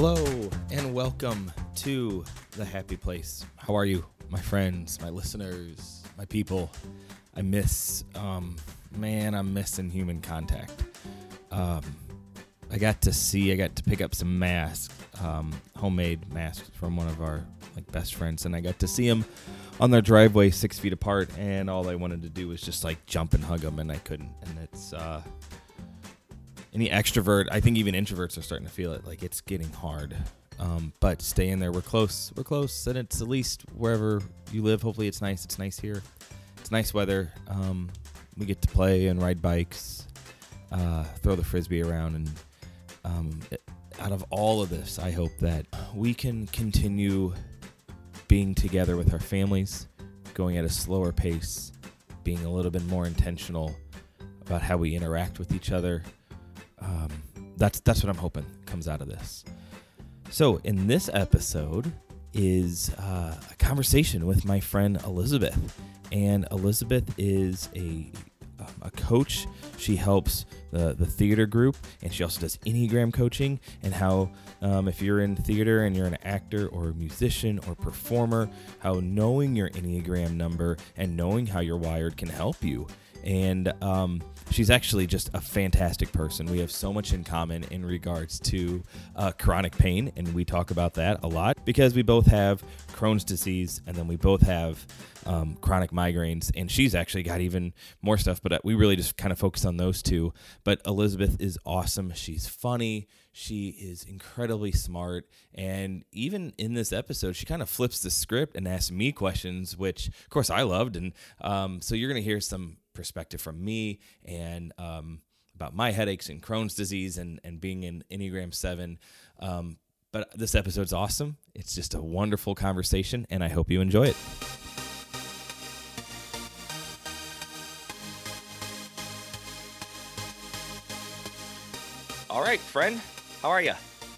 Hello and welcome to the happy place. How are you, my friends, my listeners, my people? I miss, um, man, I'm missing human contact. Um, I got to see, I got to pick up some masks, um, homemade masks from one of our like best friends, and I got to see them on their driveway, six feet apart, and all I wanted to do was just like jump and hug them, and I couldn't. And it's uh, any extrovert, I think even introverts are starting to feel it. Like it's getting hard. Um, but stay in there. We're close. We're close, and it's at least wherever you live. Hopefully, it's nice. It's nice here. It's nice weather. Um, we get to play and ride bikes, uh, throw the frisbee around, and um, it, out of all of this, I hope that we can continue being together with our families, going at a slower pace, being a little bit more intentional about how we interact with each other. Um, that's that's what I'm hoping comes out of this. So in this episode is uh, a conversation with my friend Elisabeth, and Elisabeth is a um, a coach. She helps the, the theater group, and she also does Enneagram coaching and how, um, if you're in theater and you're an actor or a musician or performer, how knowing your Enneagram number and knowing how you're wired can help you. And um, she's actually just a fantastic person. We have so much in common in regards to uh, chronic pain, and we talk about that a lot because we both have Crohn's disease and then we both have um, chronic migraines. And she's actually got even more stuff, but uh, we really just kind of focus on those two. But Elisabeth is awesome. She's funny. She is incredibly smart. And even in this episode, she kind of flips the script and asks me questions, which, of course, I loved. And um, so you're going to hear some perspective from me and um, about my headaches and Crohn's disease and, and being in Enneagram 7. Um, but this episode's awesome. It's just a wonderful conversation, and I hope you enjoy it. All right, friend, how are you?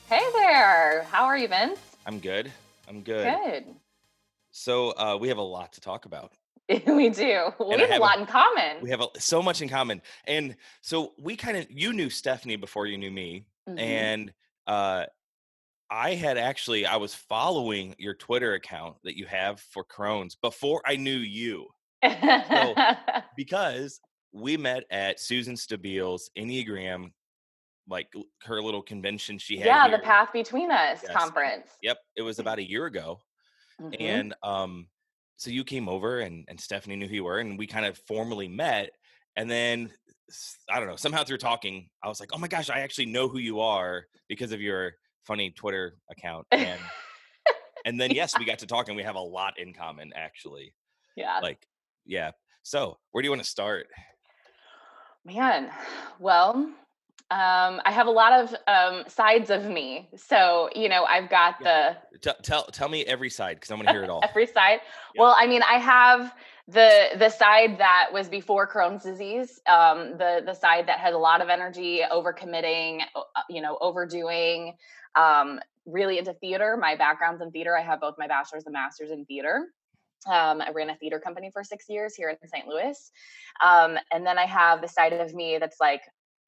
Hey there. How are you, Vince? I'm good. I'm good. Good. So uh, we have a lot to talk about. we do. We have a have a- lot in common. We have a, so much in common, and so we kind of you knew Stephanie before you knew me, Mhm. and uh, I had actually I was following your Twitter account that you have for Crohn's before I knew you because we met at Suzanne Stabile's Enneagram, like her little convention she had. yeah, the. Path Between Us Yes. conference. Yep, it was about a year ago, Mhm. and um, so you came over, and and Stephanie knew who you were, and we kind of formally met, and then I don't know somehow through talking, I was like, oh my gosh, I actually know who you are because of your funny Twitter account, and and then yes, we got to talk, and we have a lot in common actually. yeah. Like, yeah. So where do you want to start? Man, well, um, I have a lot of um, sides of me. So, you know, I've got Yeah. the Tell tell tell me every side because I'm gonna hear it all. every side. Yeah. Well, I mean, I have the the side that was before Crohn's disease, um, the the side that had a lot of energy, overcommitting, uh, you know, overdoing, um, really into theater. My background's in theater. I have both my bachelor's and master's in theater. Um, I ran a theater company for six years here in St. Louis, um, and then I have the side of me that's like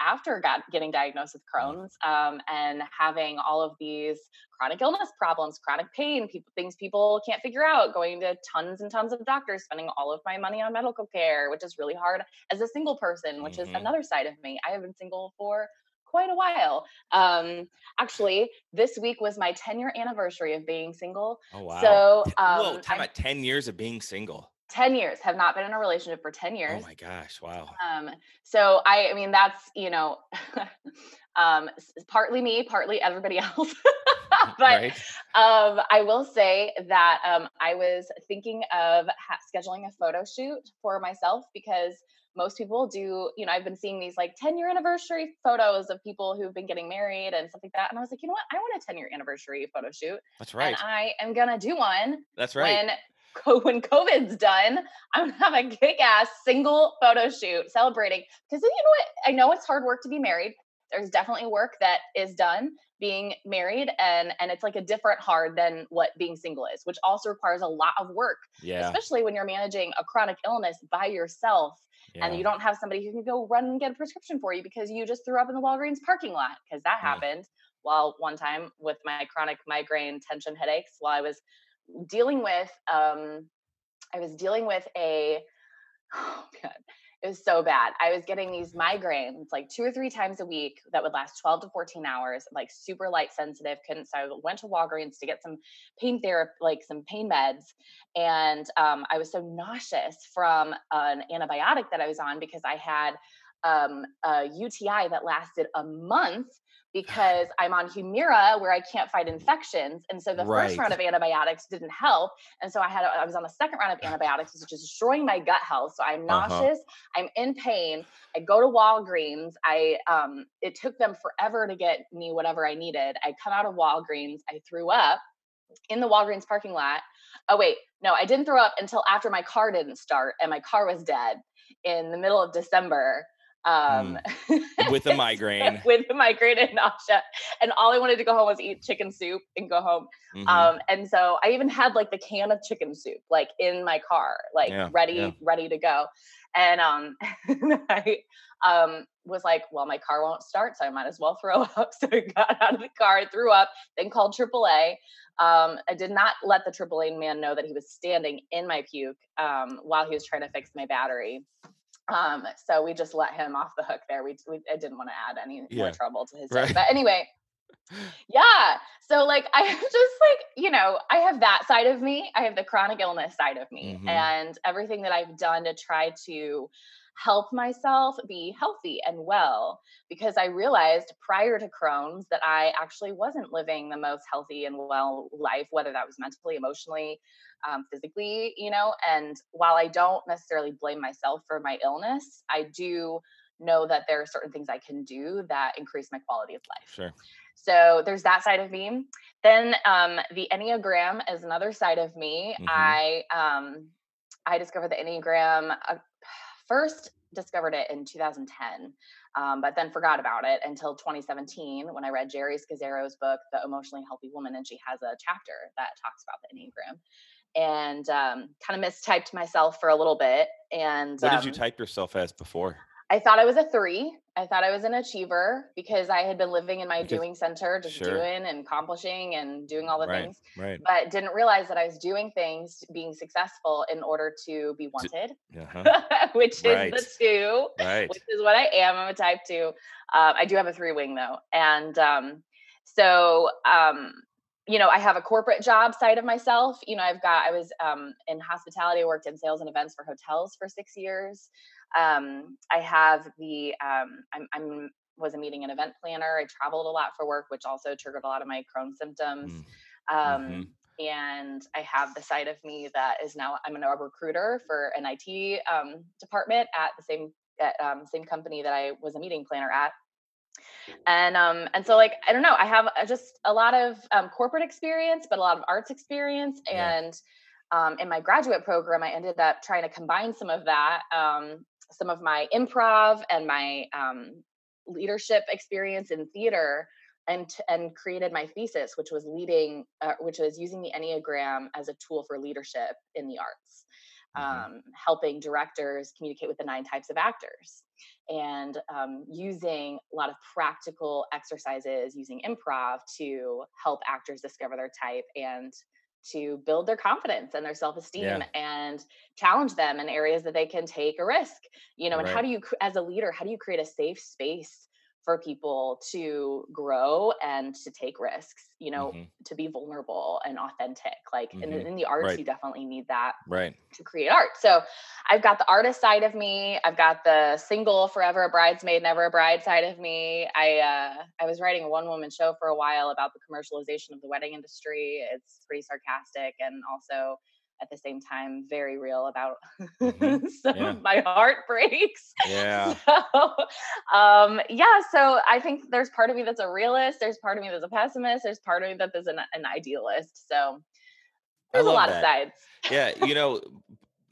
after got getting diagnosed with Crohn's um, and having all of these chronic illness problems, chronic pain, people, things people can't figure out, going to tons and tons of doctors, spending all of my money on medical care, which is really hard as a single person, which Mhm. is another side of me. I have been single for quite a while. Um, actually, this week was my 10 year anniversary of being single. Oh wow. So, T- Whoa, um, time I'm- out. Ten years of being single. 10 years, have not been in a relationship for 10 years Oh my gosh! Wow. Um, so I, I mean, that's, you know, um, partly me, partly everybody else. but right. um, I will say that um, I was thinking of ha- scheduling a photo shoot for myself because most people do, you know, I've been seeing these like 10 year anniversary photos of people who've been getting married and stuff like that. And I was like, you know what? I want a 10 year anniversary photo shoot. That's right. And I am going to do one That's right. when when COVID's done, I'm gonna have a kick ass single photo shoot celebrating because you know what? I know it's hard work to be married. there's definitely work that is done being married and and it's like a different hard than what being single is which also requires a lot of work Yeah. especially when you're managing a chronic illness by yourself and you don't have somebody who can go run and get a prescription for you because you just threw up in the Walgreens parking lot because that Yeah. happened while one time with my chronic migraine tension headaches while I was dealing with um I was dealing with a oh god it was so bad. I was getting these migraines like two or three times a week that would last 12 to 14 hours, like super light sensitive. Couldn't so I went to Walgreens to get some pain therapy, like some pain meds. And um, I was so nauseous from an antibiotic that I was on because I had um, a UTI that lasted a month because I'm on Humira where I can't fight infections. And so the first round of antibiotics didn't help. And so I had, I was on the second round of antibiotics, which is destroying my gut health. So I'm Uh-huh. nauseous, I'm in pain. I go to Walgreens. I, um, it took them forever to get me whatever I needed. I come out of Walgreens. I threw up in the Walgreens parking lot. Oh, wait, no, I didn't throw up until after my car didn't start and my car was dead in the middle of December. Um, With a migraine. with a migraine and nausea. And all I wanted to go home was eat chicken soup and go home. Mhm. Um, and so I even had like the can of chicken soup like in my car, like Yeah, ready, yeah. ready to go. And um, I um, was like, well, my car won't start, so I might as well throw up. So I got out of the car, threw up, then called AAA. Um, I did not let the AAA man know that he was standing in my puke um, while he was trying to fix my battery. Um, so we just let him off the hook there. We, we I didn't want to add any more trouble to his Right. day. But anyway, yeah. So like I have just like, you know, I have that side of me. I have the chronic illness side of me Mhm. and everything that I've done to try to help myself be healthy and well because I realized prior to Crohn's that I actually wasn't living the most healthy and well life, whether that was mentally, emotionally, um, physically, you know. And while I don't necessarily blame myself for my illness, I do know that there are certain things I can do that increase my quality of life. Sure. So there's that side of me. Then um, the Enneagram is another side of me. Mhm. I um, I discovered the Enneagram uh, first discovered it in 2010, um, but then forgot about it until 2017 when I read Geri Scazzero's book, The Emotionally Healthy Woman, and she has a chapter that talks about the Enneagram. And um, kind of mistyped myself for a little bit. And What did you um, type yourself as before? I thought I was a three. I thought I was an achiever because I had been living in my Because- doing center, just sure. doing and accomplishing and doing all the Right. things, Right. but didn't realize that I was doing things, being successful in order to be wanted, Uh-huh. which is Right. the two, Right. which is what I am. I'm a type two. Um, I do have a three wing though. And um, so, um, you know, I have a corporate job side of myself. You know, I've got, I was um, in hospitality, I worked in sales and events for hotels for six years. Um, I have the, um, I'm, I'm, was a meeting and event planner. I traveled a lot for work, which also triggered a lot of my Crohn's symptoms. Mm, Um, mhm. And I have the side of me that is now I'm a recruiter for an IT um, department at the same at, um, same company that I was a meeting planner at and um and so like i don't know i have uh, just a lot of um, corporate experience but a lot of arts experience Yeah. and um, in my graduate program i ended up trying to combine some of that um, some of my improv and my um, leadership experience in theater and and created my thesis which was leading uh, which was using the enneagram as a tool for leadership in the arts Mhm. um, helping directors communicate with the nine types of actors and um, using a lot of practical exercises using improv to help actors discover their type and to build their confidence and their self-esteem Yeah. and challenge them in areas that they can take a risk you know and how do you as a leader how do you create a safe space for people to grow and to take risks you know Mhm. to be vulnerable and authentic like in, Mhm. in the arts Right. you definitely need that Right. to create art. So I've got the artist side of me. I've got the single, forever a bridesmaid, never a bride side of me. I uh, I was writing a one woman show for a while about the commercialization of the wedding industry. It's pretty sarcastic and also at the same time very real about Mhm. some Yeah. of my heartbreaks. Yeah. So, um, yeah, so I think there's part of me that's a realist. There's part of me that's a pessimist. There's part of me that is an, an idealist. So there's a lot that. of sides. yeah, you know,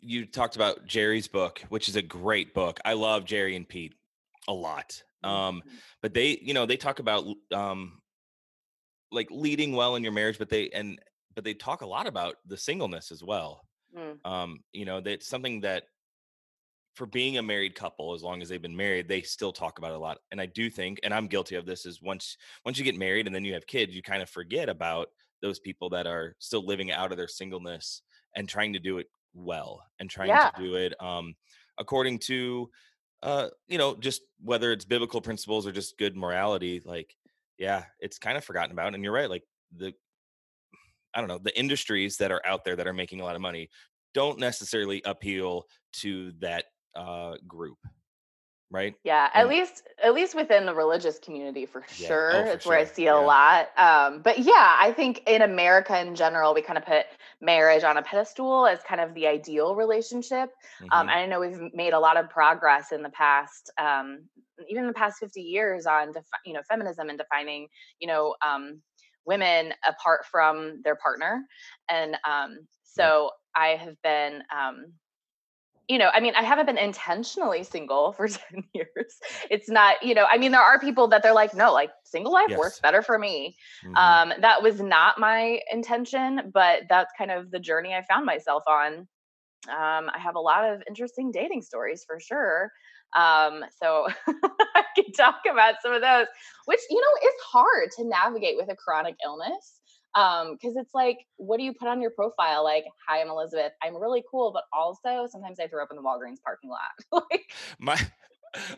you talked about Geri's book, which is a great book. I love Geri and Pete a lot. Um, but they, you know, they talk about um, like leading well in your marriage, but they and but they talk a lot about the singleness as well. Mm. Um, you know, that's something that for being a married couple, as long as they've been married, they still talk about a lot. And I do think, and I'm guilty of this, is once once you get married and then you have kids, you kind of forget about those people that are still living out of their singleness and trying to do it well and trying yeah. to do it um, according to uh, you know just whether it's biblical principles or just good morality like yeah it's kind of forgotten about and you're right like the i don't know the industries that are out there that are making a lot of money don't necessarily appeal to that uh, group right yeah at least at least within the religious community for yeah. sure oh, for it's sure. where i see a yeah. lot um but yeah i think in america in general we kind of put marriage on a pedestal as kind of the ideal relationship um, mm-hmm. um and i know we've made a lot of progress in the past um even in the past 50 years on defi- you know feminism and defining you know um women apart from their partner and um so i have been um you know, I mean, I haven't been intentionally single for 10 years. It's not, you know, I mean, there are people that they're like, no, like single life yes. works better for me. Mm-hmm. Um, that was not my intention, but that's kind of the journey I found myself on. Um, I have a lot of interesting dating stories for sure. Um, so I can talk about some of those, which, you know, is hard to navigate with a chronic illness um because it's like what do you put on your profile? Like hi i'm elisabeth. I'm really cool but also sometimes i throw up in the walgreens parking lot. Like my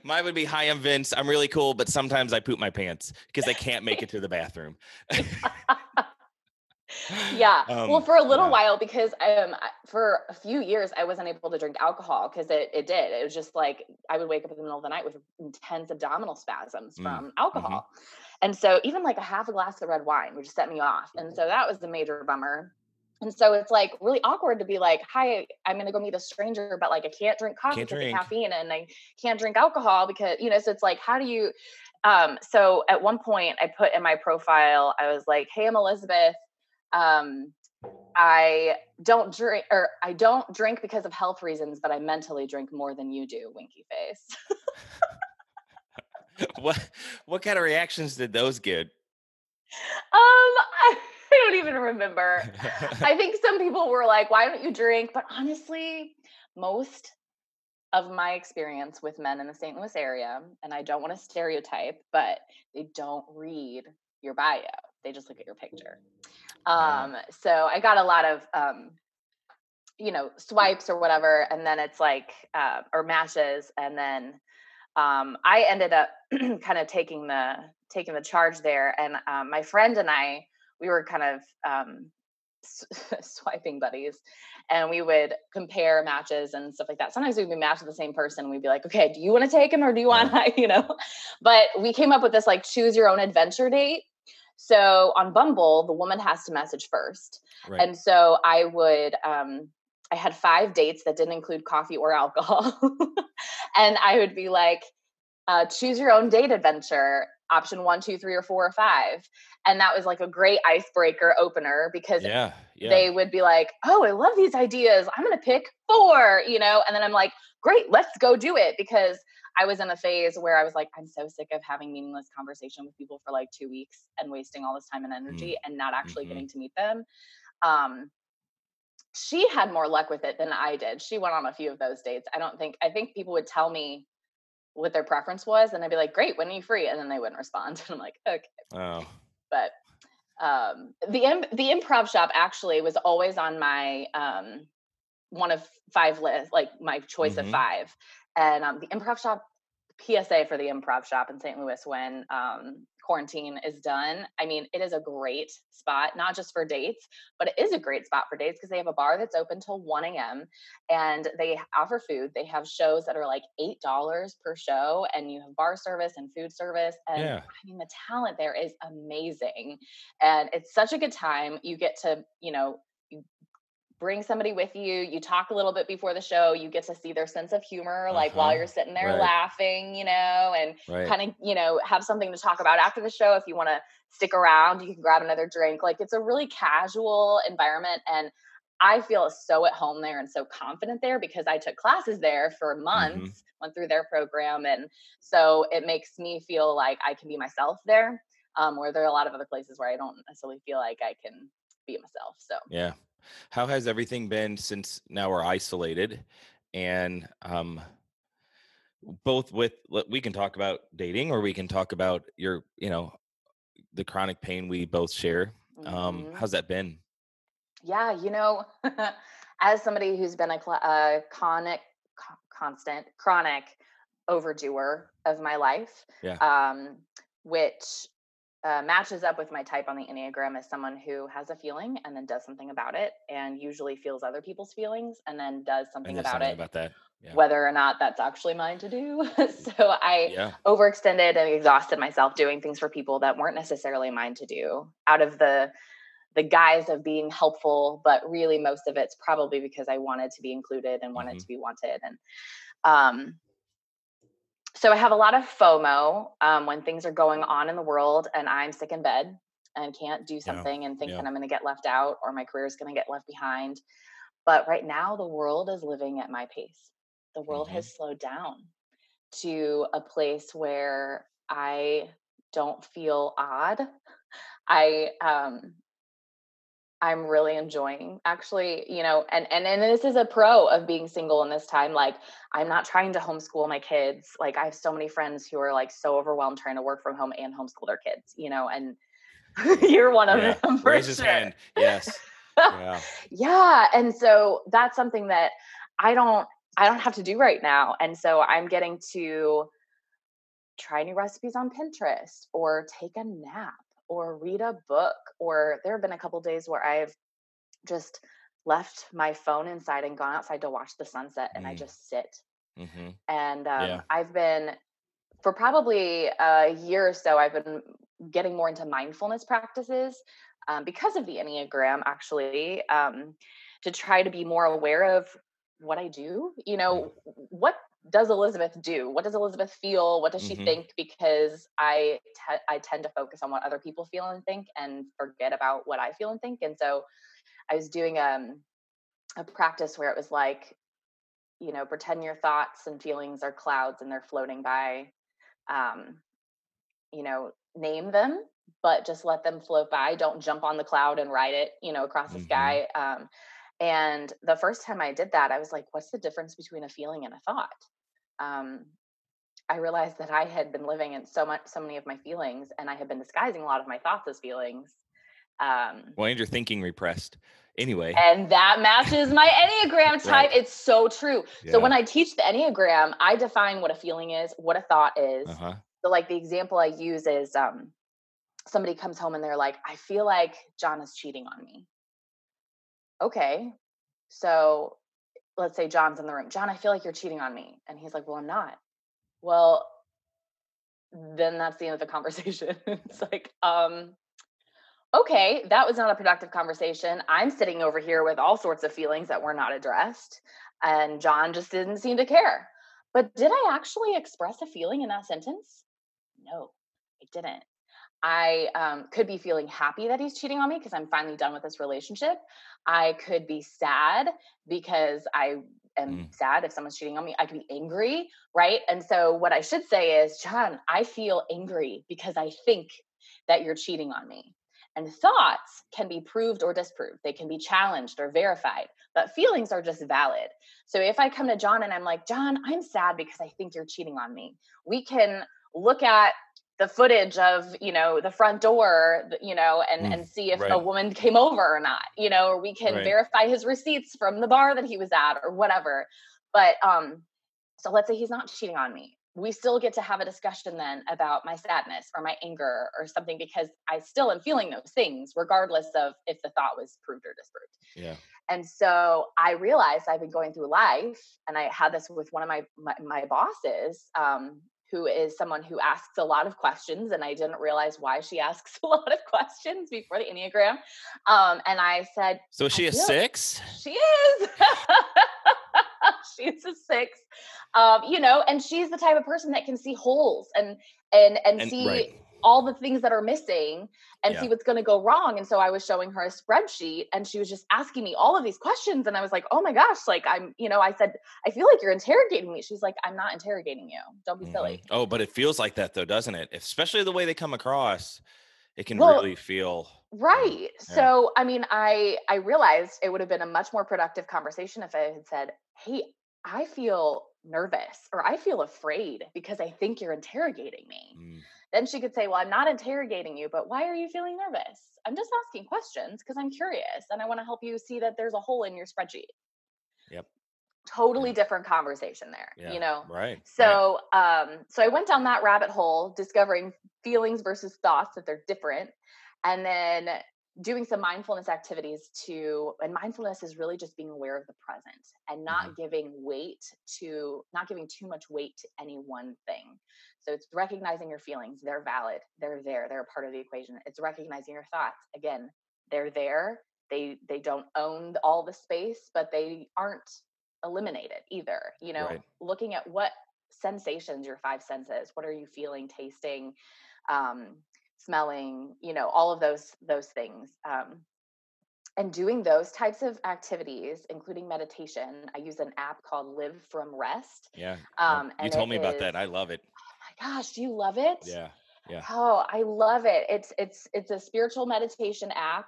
mine would be hi i'm vince. I'm really cool but sometimes i poop my pants because i can't make it to the bathroom yeah um, well for a little yeah. while because um for a few years i wasn't able to drink alcohol because it, it did it was just like i would wake up in the middle of the night with intense abdominal spasms mm, from alcohol mm-hmm. And so even like a half a glass of red wine would just set me off. And so that was the major bummer. And so it's like really awkward to be like, hi, I'm going to go meet a stranger, but like I can't drink coffee can't drink. caffeine and I can't drink alcohol because, you know, so it's like, how do you, um, so at one point I put in my profile, I was like, hey, I'm Elisabeth. Um, I don't drink or I don't drink because of health reasons, but I mentally drink more than you do, winky face. what what kind of reactions did those get? Um, I, I don't even remember. I think some people were like, "Why don't you drink?" But honestly, most of my experience with men in the St. Louis area, and I don't want to stereotype, but they don't read your bio. They just look at your picture. Um, so I got a lot of um, you know, swipes or whatever, and then it's like uh, or matches, and then um, I ended up kind of taking the taking the charge there, and um, my friend and I we were kind of um, swiping buddies, and we would compare matches and stuff like that. Sometimes we'd be matched with the same person. We'd be like, okay, do you want to take him or do you want to, you know? But we came up with this like choose your own adventure date. So on Bumble, the woman has to message first. Right. And so I would um, I had five dates that didn't include coffee or alcohol. and I would be like, uh, choose your own date adventure, option one, two, three, or four, or five. And that was like a great icebreaker opener because yeah, yeah. they would be like, oh, I love these ideas. I'm going to pick four, you know? And then I'm like, great, let's go do it because I was in a phase where I was like, I'm so sick of having meaningless conversation with people for like two weeks and wasting all this time and energy mm. and not actually mm-hmm. getting to meet them. Um, she had more luck with it than I did. She went on a few of those dates. I don't think, I think people would tell me what their preference was and I'd be like, great, when are you free? And then they wouldn't respond. And I'm like, okay. Oh. But um, the, the improv shop actually was always on my, um, one of five list, like my choice mm-hmm. of five. And um, the improv shop PSA for the improv shop in St. Louis when um, quarantine is done. I mean, it is a great spot, not just for dates, but it is a great spot for dates because they have a bar that's open till 1 a.m. and they offer food. They have shows that are like $8 per show, and you have bar service and food service. And yeah. I mean, the talent there is amazing. And it's such a good time. You get to, you know, bring somebody with you you talk a little bit before the show you get to see their sense of humor like uh-huh. while you're sitting there right. laughing you know and right. kind of you know have something to talk about after the show if you want to stick around you can grab another drink like it's a really casual environment and I feel so at home there and so confident there because I took classes there for Mm-hmm. months, went through their program. And so it makes me feel like I can be myself there. Um, where there are a lot of other places where I don't necessarily feel like I can be myself. So Yeah. How has everything been since now we're isolated and um both with we can talk about dating or we can talk about your, you know, the chronic pain we both share. Um mhm. how's that been? Yeah, you know, as somebody who's been a, a chronic, co- constant, chronic overdoer of my life, Yeah. um, which uh, matches up with my type on the Enneagram as someone who has a feeling and then does something about it, and usually feels other people's feelings and then does something about something it, about that. Yeah. whether or not that's actually mine to do. so I Yeah. overextended and exhausted myself doing things for people that weren't necessarily mine to do out of the the guise of being helpful but really most of it's probably because i wanted to be included and wanted Mhm. to be wanted and um so i have a lot of fomo um, when things are going on in the world and i'm sick in bed and can't do something and think yeah. that i'm going to get left out or my career is going to get left behind but right now the world is living at my pace the world Mhm. has slowed down to a place where I don't feel odd. I um I'm really enjoying actually, you know, and and and this is a pro of being single in this time. Like I'm not trying to homeschool my kids. Like I have so many friends who are like so overwhelmed trying to work from home and homeschool their kids, you know, and you're one of Yeah. them. Raise his sure. hand. Yes. Yeah. yeah and so that's something that i don't i don't have to do right now and so i'm getting to try new recipes on pinterest or take a nap or read a book or there have been a couple days where i've just left my phone inside and gone outside to watch the sunset and i Mm. just sit hmm and um, Yeah. i've been for probably a year or so i've been getting more into mindfulness practices um, because of the enneagram actually um, to try to be more aware of what i do you know what does elisabeth do? What does elisabeth feel? What does she Mhm. think? Because i te- i tend to focus on what other people feel and think and forget about what i feel and think and so i was doing um, a practice where it was like you know pretend your thoughts and feelings are clouds and they're floating by um you know name them but just let them float by. Don't jump on the cloud and ride it you know across the Mhm. sky um and the first time i did that i was like what's the difference between a feeling and a thought um i realized that i had been living in so much so many of my feelings and i had been disguising a lot of my thoughts as feelings um Well, and you're thinking repressed. Anyway. and that matches my Enneagram type. Right. It's so true. So when I teach the Enneagram, I define what a feeling is, what a thought is. Uh-huh. So like the example I use is um somebody comes home and they're like, I feel like John is cheating on me. Okay. So let's say John's in the room. John, I feel like you're cheating on me. And he's like, Well, I'm not. Well, then that's the end of the conversation. it's like, um, okay, that was not a productive conversation. I'm sitting over here with all sorts of feelings that were not addressed. And John just didn't seem to care. But did I actually express a feeling in that sentence? No, I didn't. I um, could be feeling happy that he's cheating on me because I'm finally done with this relationship. I could be sad because I am Mm. sad if someone's cheating on me. I could be angry, right? And so what I should say is, John, I feel angry because I think that you're cheating on me. And thoughts can be proved or disproved. They can be challenged or verified, but feelings are just valid. So if I come to John and I'm like, John, I'm sad because I think you're cheating on me, we can look at the footage of you know the front door you know and Mm, and see if a woman came over or not you know or we can Right. verify his receipts from the bar that he was at or whatever but um so let's say he's not cheating on me we still get to have a discussion then about my sadness or my anger or something because i still am feeling those things regardless of if the thought was proved or disproved Yeah. and so I realized I've been going through life, and I had this with one of my my, my bosses, um, who is someone who asks a lot of questions, and I didn't realize why she asks a lot of questions before the Enneagram. Um, and I said, So is she a six? she is. she's a six. Um, you know, and she's the type of person that can see holes and and and, And- see right. All the things that are missing and Yeah. see what's going to go wrong. And so I was showing her a spreadsheet and she was just asking me all of these questions. And I was like, oh my gosh, like I'm, you know, I said, I feel like you're interrogating me. She's like, I'm not interrogating you. Don't be silly. Mhm. Oh, but it feels like that though, doesn't it? Especially the way they come across, it can Well, really feel. Right. Yeah. So, I mean, I I realized it would have been a much more productive conversation if I had said, "Hey, I feel nervous or I feel afraid because I think you're interrogating me." Mm, Then she could say, "Well, I'm not interrogating you, but why are you feeling nervous?" I'm just asking questions because I'm curious and I want to help you see that there's a hole in your spreadsheet. Yep. Totally different conversation there, yeah. you know. Right. right. So, um, so I went down that rabbit hole, discovering feelings versus thoughts that they're different, and then doing some mindfulness activities to. And mindfulness is really just being aware of the present and not Mm-hmm. giving weight to, not giving too much weight to any one thing. So it's recognizing your feelings; they're valid, they're there, they're a part of the equation. It's recognizing your thoughts. Again, they're there. They they don't own all the space, but they aren't eliminated either. You know, Right. looking at what sensations your five senses what are you feeling tasting um smelling you know all of those those things um and doing those types of activities including meditation i use an app called live from rest Yeah. um you told me about is- that. I love it. My gosh do you love it Yeah. Yeah. Oh, I love it. It's it's it's a spiritual meditation app.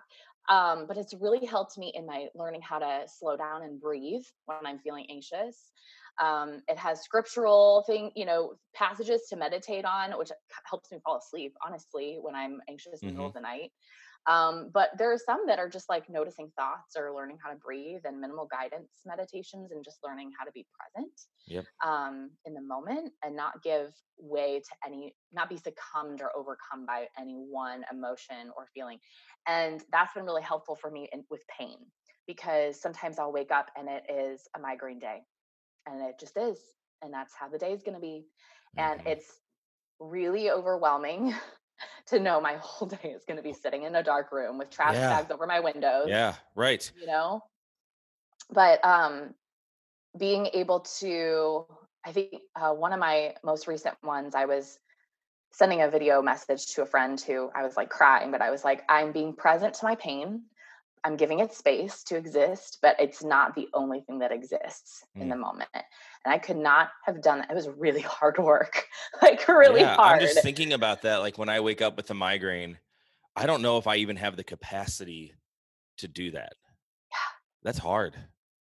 Um, but it's really helped me in my learning how to slow down and breathe when I'm feeling anxious. Um, it has scriptural thing, you know, passages to meditate on, which helps me fall asleep, honestly, when I'm anxious in the middle of the night. Um, but there are some that are just like noticing thoughts or learning how to breathe and minimal guidance meditations and just learning how to be present Yep. um, in the moment and not give way to any, not be succumbed or overcome by any one emotion or feeling. And that's been really helpful for me in, with pain because sometimes I'll wake up and it is a migraine day and it just is. And that's how the day is going to be. And Mhm. it's really overwhelming to know my whole day is going to be sitting in a dark room with trash Yeah. bags over my windows Yeah. Right. you know but um being able to i think uh, one of my most recent ones i was sending a video message to a friend who i was like crying but i was like i'm being present to my pain i'm giving it space to exist but it's not the only thing that exists in Mm. the moment and i could not have done that. it was really hard work like really yeah, hard I'm just thinking about that. Like when I wake up with a migraine, I don't know if I even have the capacity to do that. Yeah. That's hard.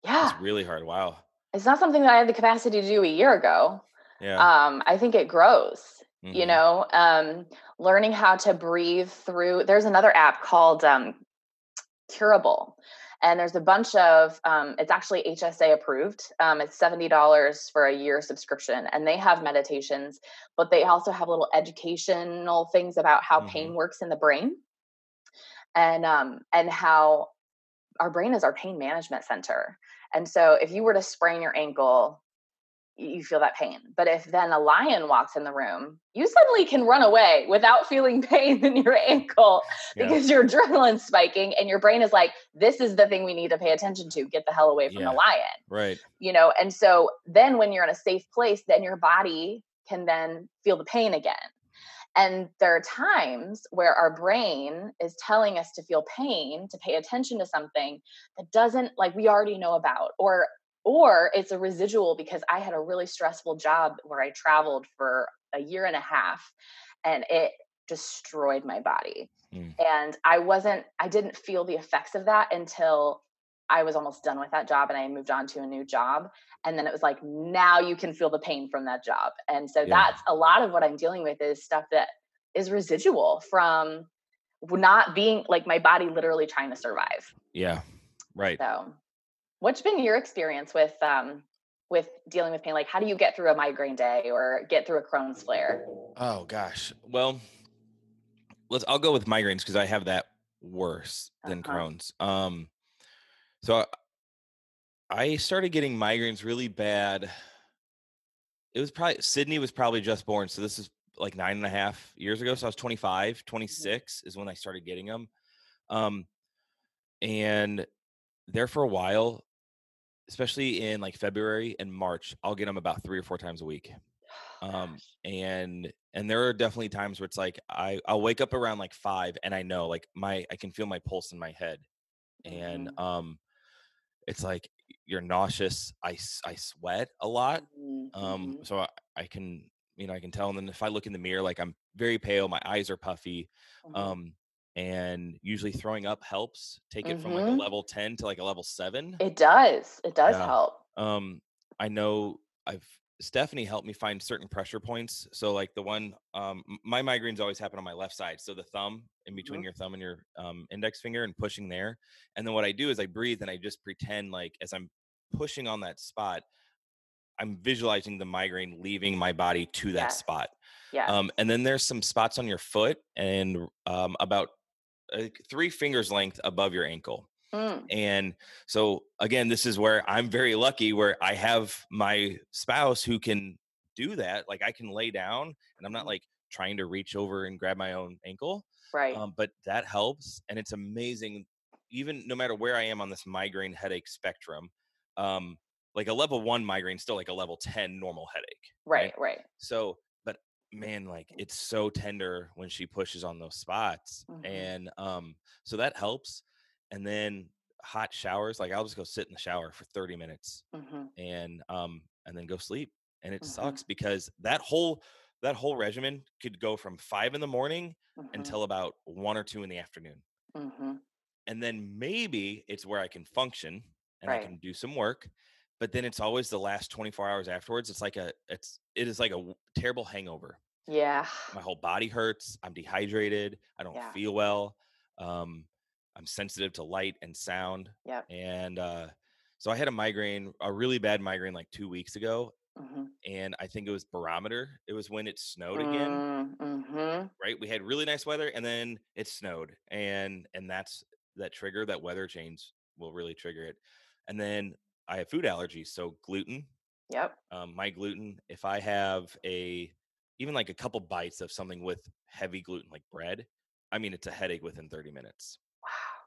yeah It's really hard. Wow. it's not something that i had the capacity to do a year ago Yeah. um i think it grows you mhm, know um learning how to breathe through there's another app called um curable. And there's a bunch of um, it's actually hsa approved. Um, it's $70 for a year subscription and they have meditations but they also have little educational things about how pain works in the brain and um, and how our brain is our pain management center. And so if you were to sprain your ankle you feel that pain. But if then a lion walks in the room, you suddenly can run away without feeling pain in your ankle Yeah. because your adrenaline's spiking and your brain is like, this is the thing we need to pay attention to. Get the hell away from Yeah. the lion. Right. You know, and so then when you're in a safe place, then your body can then feel the pain again. And there are times where our brain is telling us to feel pain, to pay attention to something that doesn't like we already know about, or or it's a residual because I had a really stressful job where I traveled for a year and a half and it destroyed my body. Mm. And I wasn't, I didn't feel the effects of that until I was almost done with that job and I moved on to a new job. And then it was like, now you can feel the pain from that job. And so Yeah. that's a lot of what I'm dealing with is stuff that is residual from not being like my body literally trying to survive. Yeah. Right. So, what's been your experience with um with dealing with pain? Like, how do you get through a migraine day or get through a Crohn's flare? Oh gosh. Well, let's. I'll go with migraines because I have that worse than Uh-huh. Crohn's. Um, so I, I started getting migraines really bad. It was probably Sydney was probably just born, so this is like nine and a half years ago. So I was 25, 26 is when I started getting them. Um, and there for a while, especially in like February and March, I'll get them about three or four times a week. Um, and and there are definitely times where it's like I I'll wake up around like five and I know like my I can feel my pulse in my head, and Mhm. um, it's like you're nauseous. I I sweat a lot. Mhm, Um, mhm, so I, I can you know I can tell. And then if I look in the mirror, like I'm very pale, my eyes are puffy. mhm. Um, and usually throwing up helps. Take it from like a Mhm. level ten to like a level seven. It does. It does Yeah. help. Um, I know I've Stephanie helped me find certain pressure points. So like the one, um, my migraines always happen on my left side. So the thumb in between Mhm, your thumb and your um, index finger and pushing there. And then what I do is I breathe and I just pretend like as I'm pushing on that spot, I'm visualizing the migraine leaving my body to that Yes. spot. Yeah. Um, and then there's some spots on your foot and um, about uh, three fingers length above your ankle. Mm, And so again, this is where I'm very lucky where I have my spouse who can do that. Like I can lay down and I'm not Mhm. like trying to reach over and grab my own ankle. Right. Um, but that helps. And it's amazing, even no matter where I am on this migraine headache spectrum. Um, like a level one migraine, still like a level 10 normal headache. Right, right. So, but man, like it's so tender when she pushes on those spots. Mhm. And um, so that helps. And then hot showers, like I'll just go sit in the shower for 30 minutes Mhm, and um and then go sleep. And it Mhm. sucks because that whole that whole regimen could go from five in the morning mhm, until about one or two in the afternoon. mhm. And then maybe it's where I can function and I can do some work. But then it's always the last 24 hours afterwards. It's like a it's it is like a terrible hangover Yeah. my whole body hurts i'm dehydrated i don't Yeah. feel well um, i'm sensitive to light and sound yeah and uh, so i had a migraine a really bad migraine like two weeks ago Mhm. and i think it was barometer it was when it snowed again Mm, mhm. right we had really nice weather and then it snowed and and that's that trigger that weather change will really trigger it and then i have food allergies so gluten Yep. um, my gluten if i have a even like a couple bites of something with heavy gluten like bread i mean it's a headache within 30 minutes Wow.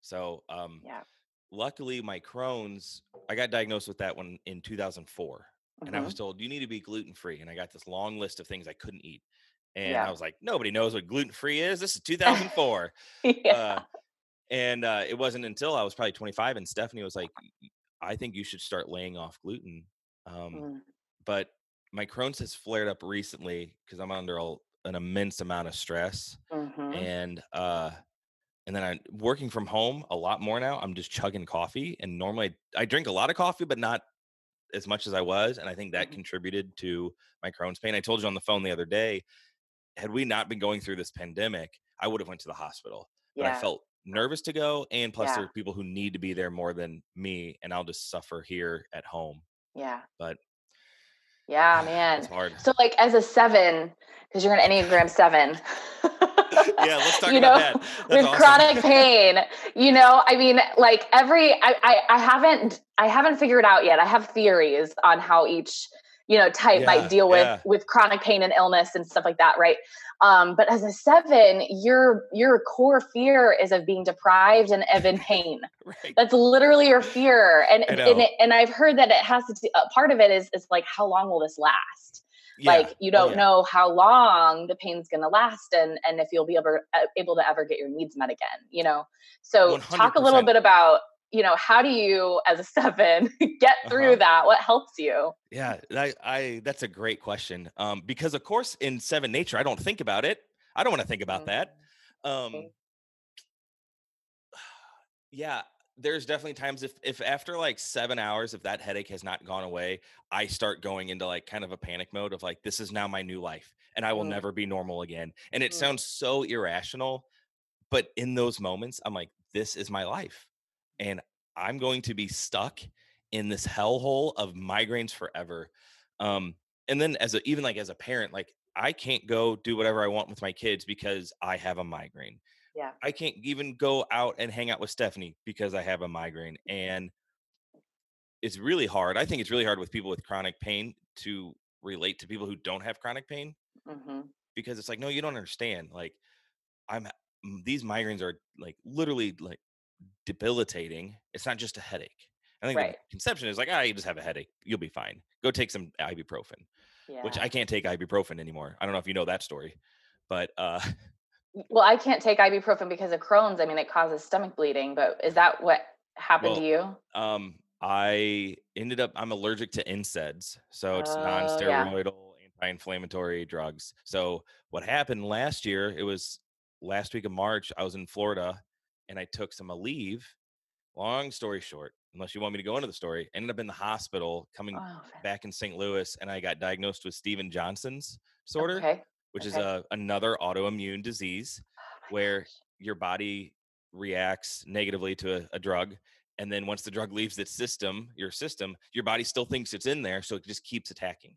so um, Yeah. luckily my crohn's i got diagnosed with that one in 2004 and i was Mhm. told you need to be gluten free and i got this long list of things i couldn't eat and Yeah. i was like nobody knows what gluten free is this is 2004 yeah. uh, and uh, it wasn't until i was probably 25 and stephanie was like "Y- i think you should start laying off gluten um, Mm, but my Crohn's has flared up recently because I'm under a, an immense amount of stress, mhm. and uh, and then I'm working from home a lot more now. I'm just chugging coffee, and normally I drink a lot of coffee, but not as much as I was, and I think that Mhm. contributed to my Crohn's pain. I told you on the phone the other day, had we not been going through this pandemic, I would have went to the hospital, but I felt nervous to go, and plus Yeah. there's people who need to be there more than me, and I'll just suffer here at home. Yeah. But Yeah, it's man. hard. So like as a seven, because you're an Enneagram seven. yeah, let's talk you about know, that. That's with awesome. chronic pain. You know, I mean, like every I, I I haven't I haven't figured out yet. I have theories on how each you know type Yeah, might deal with yeah. with chronic pain and illness and stuff like that, right? Um, but as a seven, your your core fear is of being deprived and of in pain. right. That's literally your fear, and and it, and I've heard that it has to. do- uh, part of it is is like how long will this last? Yeah. Like you Oh, don't yeah. know how long the pain's going to last, and and if you'll be able uh, able to ever get your needs met again. You know, so talk a little bit about you know how do you as a seven get through Uh-huh. that? What helps you? Yeah, I, I that's a great question. Um, because of course in seven nature, I don't think about it. I don't want to think about that. Um, Okay. yeah, there's definitely times if if after like seven hours, if that headache has not gone away, I start going into like kind of a panic mode of like, this is now my new life, and I will Mm. never be normal again. And it Mm. sounds so irrational, but in those moments, I'm like, this is my life, and I'm going to be stuck in this hellhole of migraines forever. Um, and then as a even like as a parent, like I can't go do whatever I want with my kids because I have a migraine. Yeah. I can't even go out and hang out with Stephanie because I have a migraine. And it's really hard. I think it's really hard with people with chronic pain to relate to people who don't have chronic pain hmm because it's like, no, you don't understand. Like, I'm these migraines are like literally like debilitating. It's not just a headache. I think Right. the conception is like, ah, you just have a headache. You'll be fine. Go take some ibuprofen. yeah. which I can't take ibuprofen anymore. I don't know if you know that story, but uh, well, I can't take ibuprofen because of Crohn's. I mean, it causes stomach bleeding. But is that what happened well, to you? Um, I ended up I'm allergic to NSAIDs, so it's uh, non-steroidal yeah. anti-inflammatory drugs. So what happened last year? It was last week of March. I was in Florida, and I took some Aleve. Long story short, unless you want me to go into the story, ended up in the hospital coming oh, back in St. Louis, and I got diagnosed with Steven Johnson's disorder, okay. which okay. is a another autoimmune disease oh, where gosh. your body reacts negatively to a, a drug and then once the drug leaves its system your system your body still thinks it's in there so it just keeps attacking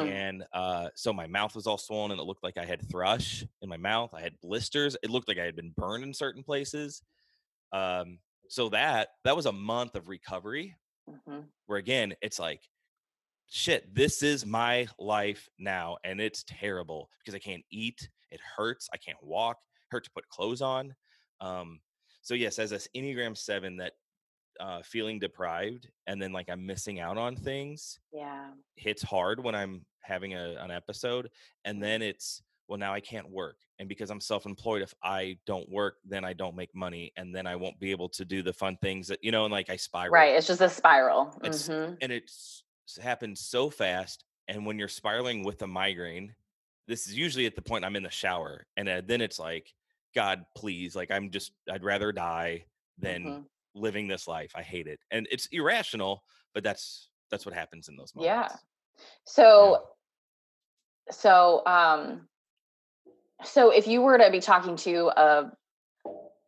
mm. and uh, so my mouth was all swollen and it looked like i had thrush in my mouth i had blisters it looked like i had been burned in certain places um, so that that was a month of recovery mm-hmm. where again it's like shit this is my life now and it's terrible because i can't eat it hurts i can't walk hurt to put clothes on um, so yes as an enneagram 7 that uh, feeling deprived and then like I'm missing out on things. Yeah. Hits hard when I'm having a, an episode. And mm-hmm. then it's, well, now I can't work. And because I'm self employed, if I don't work, then I don't make money. And then I won't be able to do the fun things that, you know, and like I spiral. Right. It's just a spiral. It's, mm-hmm. And it's happens so fast. And when you're spiraling with a migraine, this is usually at the point I'm in the shower. And uh, then it's like, God, please, like I'm just, I'd rather die than mm-hmm living this life. I hate it. And it's irrational, but that's that's what happens in those moments. Yeah. So yeah. so um so if you were to be talking to a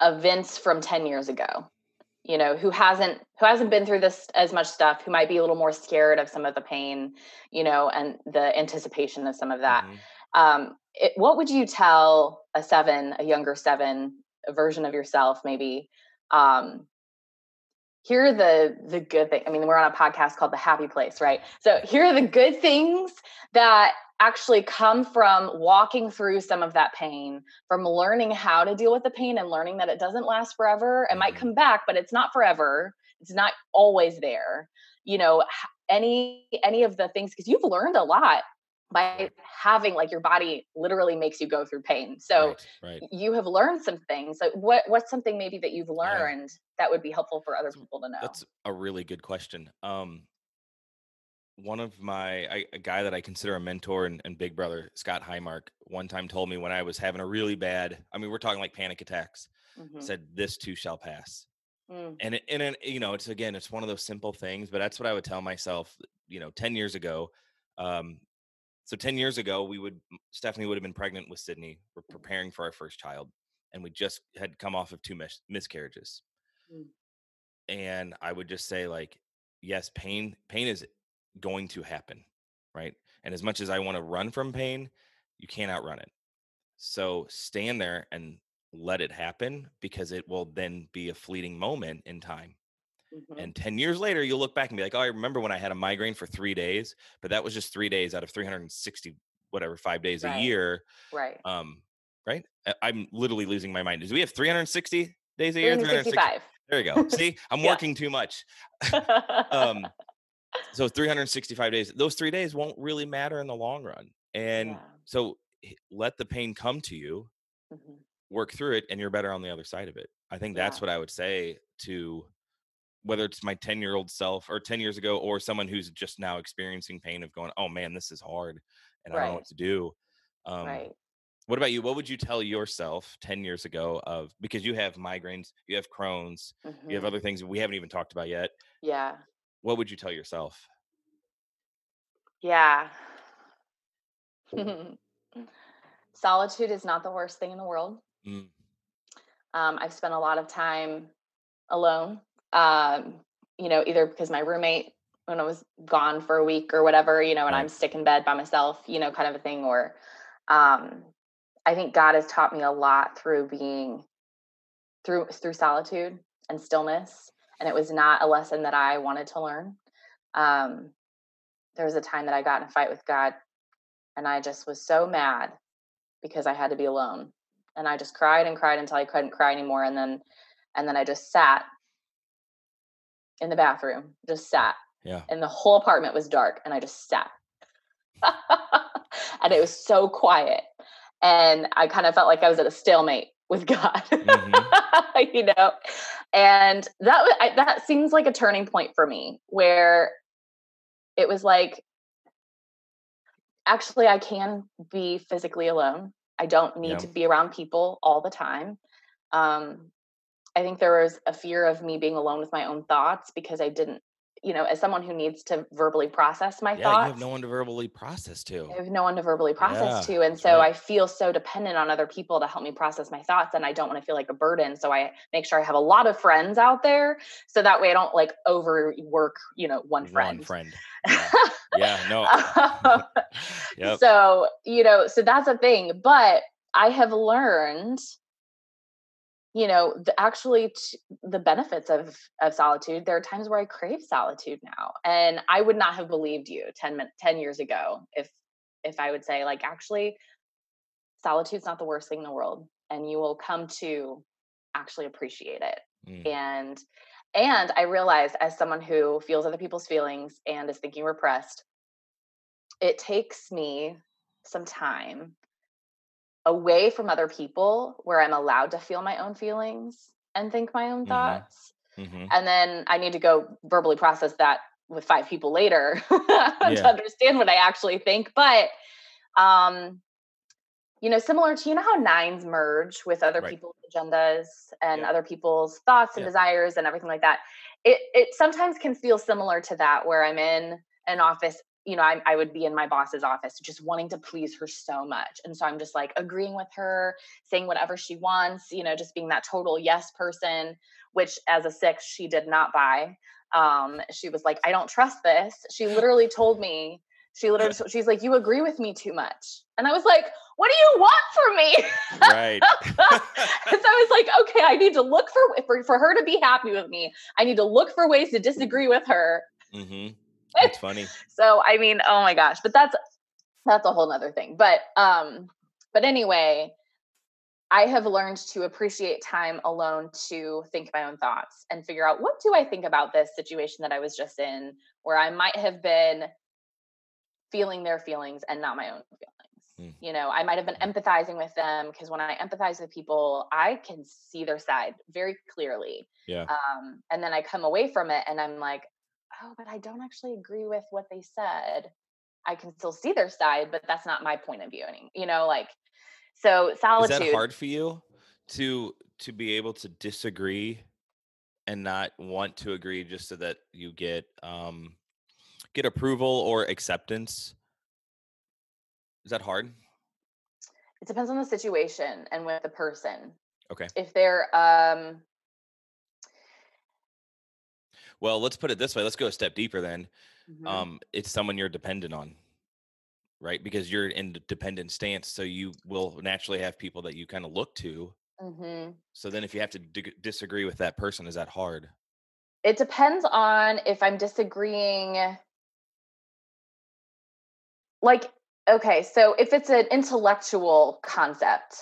a Vince from 10 years ago, you know, who hasn't who hasn't been through this as much stuff, who might be a little more scared of some of the pain, you know, and the anticipation of some of that. Mm-hmm. Um, it, what would you tell a seven, a younger seven, a version of yourself, maybe, um, here are the the good thing i mean we're on a podcast called the happy place right? So here are the good things that actually come from walking through some of that pain from learning how to deal with the pain and learning that it doesn't last forever. It might mm-hmm. come back but it's not forever. It's not always there. You know any any of the things because you've learned a lot by having like your body literally makes you go through pain. So right, right. you have learned some things. Like what what's something maybe that you've learned yeah. that would be helpful for other people to know? That's a really good question. Um one of my I, a guy that I consider a mentor and, and big brother, Scott Highmark, one time told me when I was having a really bad, I mean, we're talking like panic attacks, mm-hmm. said, This too shall pass. Mm. And, it, and it, you know, it's again, it's one of those simple things, but that's what I would tell myself, you know, 10 years ago. Um, so 10 years ago, we would, Stephany would have been pregnant with Sydney. We're preparing for our first child, and we just had come off of two mis- miscarriages. Mm. And I would just say, like, yes, pain, pain is going to happen, right? And as much as I want to run from pain, you can't outrun it. So stand there and let it happen because it will then be a fleeting moment in time. Mm-hmm. And 10 years later, you'll look back and be like, oh, I remember when I had a migraine for three days, but that was just three days out of 360, whatever, five days right. a year. Right. Um, right. I'm literally losing my mind. Do we have 360 days a year? 365. There you go. See, I'm yeah. working too much. um, so 365 days, those three days won't really matter in the long run. And yeah. so let the pain come to you, mm-hmm. work through it, and you're better on the other side of it. I think that's yeah. what I would say to whether it's my 10 year old self or 10 years ago or someone who's just now experiencing pain of going oh man this is hard and right. i don't know what to do um, right what about you what would you tell yourself 10 years ago of because you have migraines you have crohn's mm-hmm. you have mm-hmm. other things we haven't even talked about yet yeah what would you tell yourself yeah solitude is not the worst thing in the world mm. um, i've spent a lot of time alone um, you know, either because my roommate when I was gone for a week or whatever, you know, and right. I'm sick in bed by myself, you know, kind of a thing. Or um, I think God has taught me a lot through being through through solitude and stillness. And it was not a lesson that I wanted to learn. Um, there was a time that I got in a fight with God and I just was so mad because I had to be alone. And I just cried and cried until I couldn't cry anymore. And then and then I just sat in the bathroom, just sat. Yeah. And the whole apartment was dark and I just sat. and it was so quiet. And I kind of felt like I was at a stalemate with God, mm-hmm. you know? And that, I, that seems like a turning point for me where it was like, actually, I can be physically alone. I don't need to be around people all the time. Um, I think there was a fear of me being alone with my own thoughts because I didn't you know, as someone who needs to verbally process my yeah, thoughts. You have no one to verbally process to. I have no one to verbally process yeah, to. And so right. I feel so dependent on other people to help me process my thoughts. And I don't want to feel like a burden. So I make sure I have a lot of friends out there. So that way I don't like overwork, you know, one friend. One friend. Yeah, yeah no. Um, yep. So, you know, so that's a thing. But I have learned you know the, actually t- the benefits of of solitude there are times where i crave solitude now and i would not have believed you 10 10 years ago if if i would say like actually solitude's not the worst thing in the world and you will come to actually appreciate it mm. and and i realized as someone who feels other people's feelings and is thinking repressed it takes me some time away from other people where I'm allowed to feel my own feelings and think my own mm-hmm. thoughts. Mm-hmm. And then I need to go verbally process that with five people later yeah. to understand what I actually think. But um you know, similar to you know how nines merge with other right. people's agendas and yeah. other people's thoughts and yeah. desires and everything like that. It it sometimes can feel similar to that where I'm in an office you know, I, I would be in my boss's office just wanting to please her so much. And so I'm just like agreeing with her, saying whatever she wants, you know, just being that total yes person, which as a six, she did not buy. Um, she was like, I don't trust this. She literally told me, she literally, she's like, you agree with me too much. And I was like, what do you want from me? Right. so I was like, okay, I need to look for, for, for her to be happy with me. I need to look for ways to disagree with her. Mm-hmm that's funny. so I mean, oh my gosh, but that's that's a whole nother thing. But um, but anyway, I have learned to appreciate time alone to think my own thoughts and figure out what do I think about this situation that I was just in, where I might have been feeling their feelings and not my own feelings. Hmm. You know, I might have been empathizing with them because when I empathize with people, I can see their side very clearly. Yeah. Um, and then I come away from it and I'm like, oh, but I don't actually agree with what they said. I can still see their side, but that's not my point of view. anymore. you know, like so solitude. Is that hard for you to to be able to disagree and not want to agree just so that you get um get approval or acceptance? Is that hard? It depends on the situation and with the person. Okay. If they're um well, let's put it this way. Let's go a step deeper then. Mm-hmm. Um, it's someone you're dependent on, right? Because you're in the dependent stance, so you will naturally have people that you kind of look to. Mm-hmm. So then, if you have to d- disagree with that person, is that hard? It depends on if I'm disagreeing. Like, okay, so if it's an intellectual concept,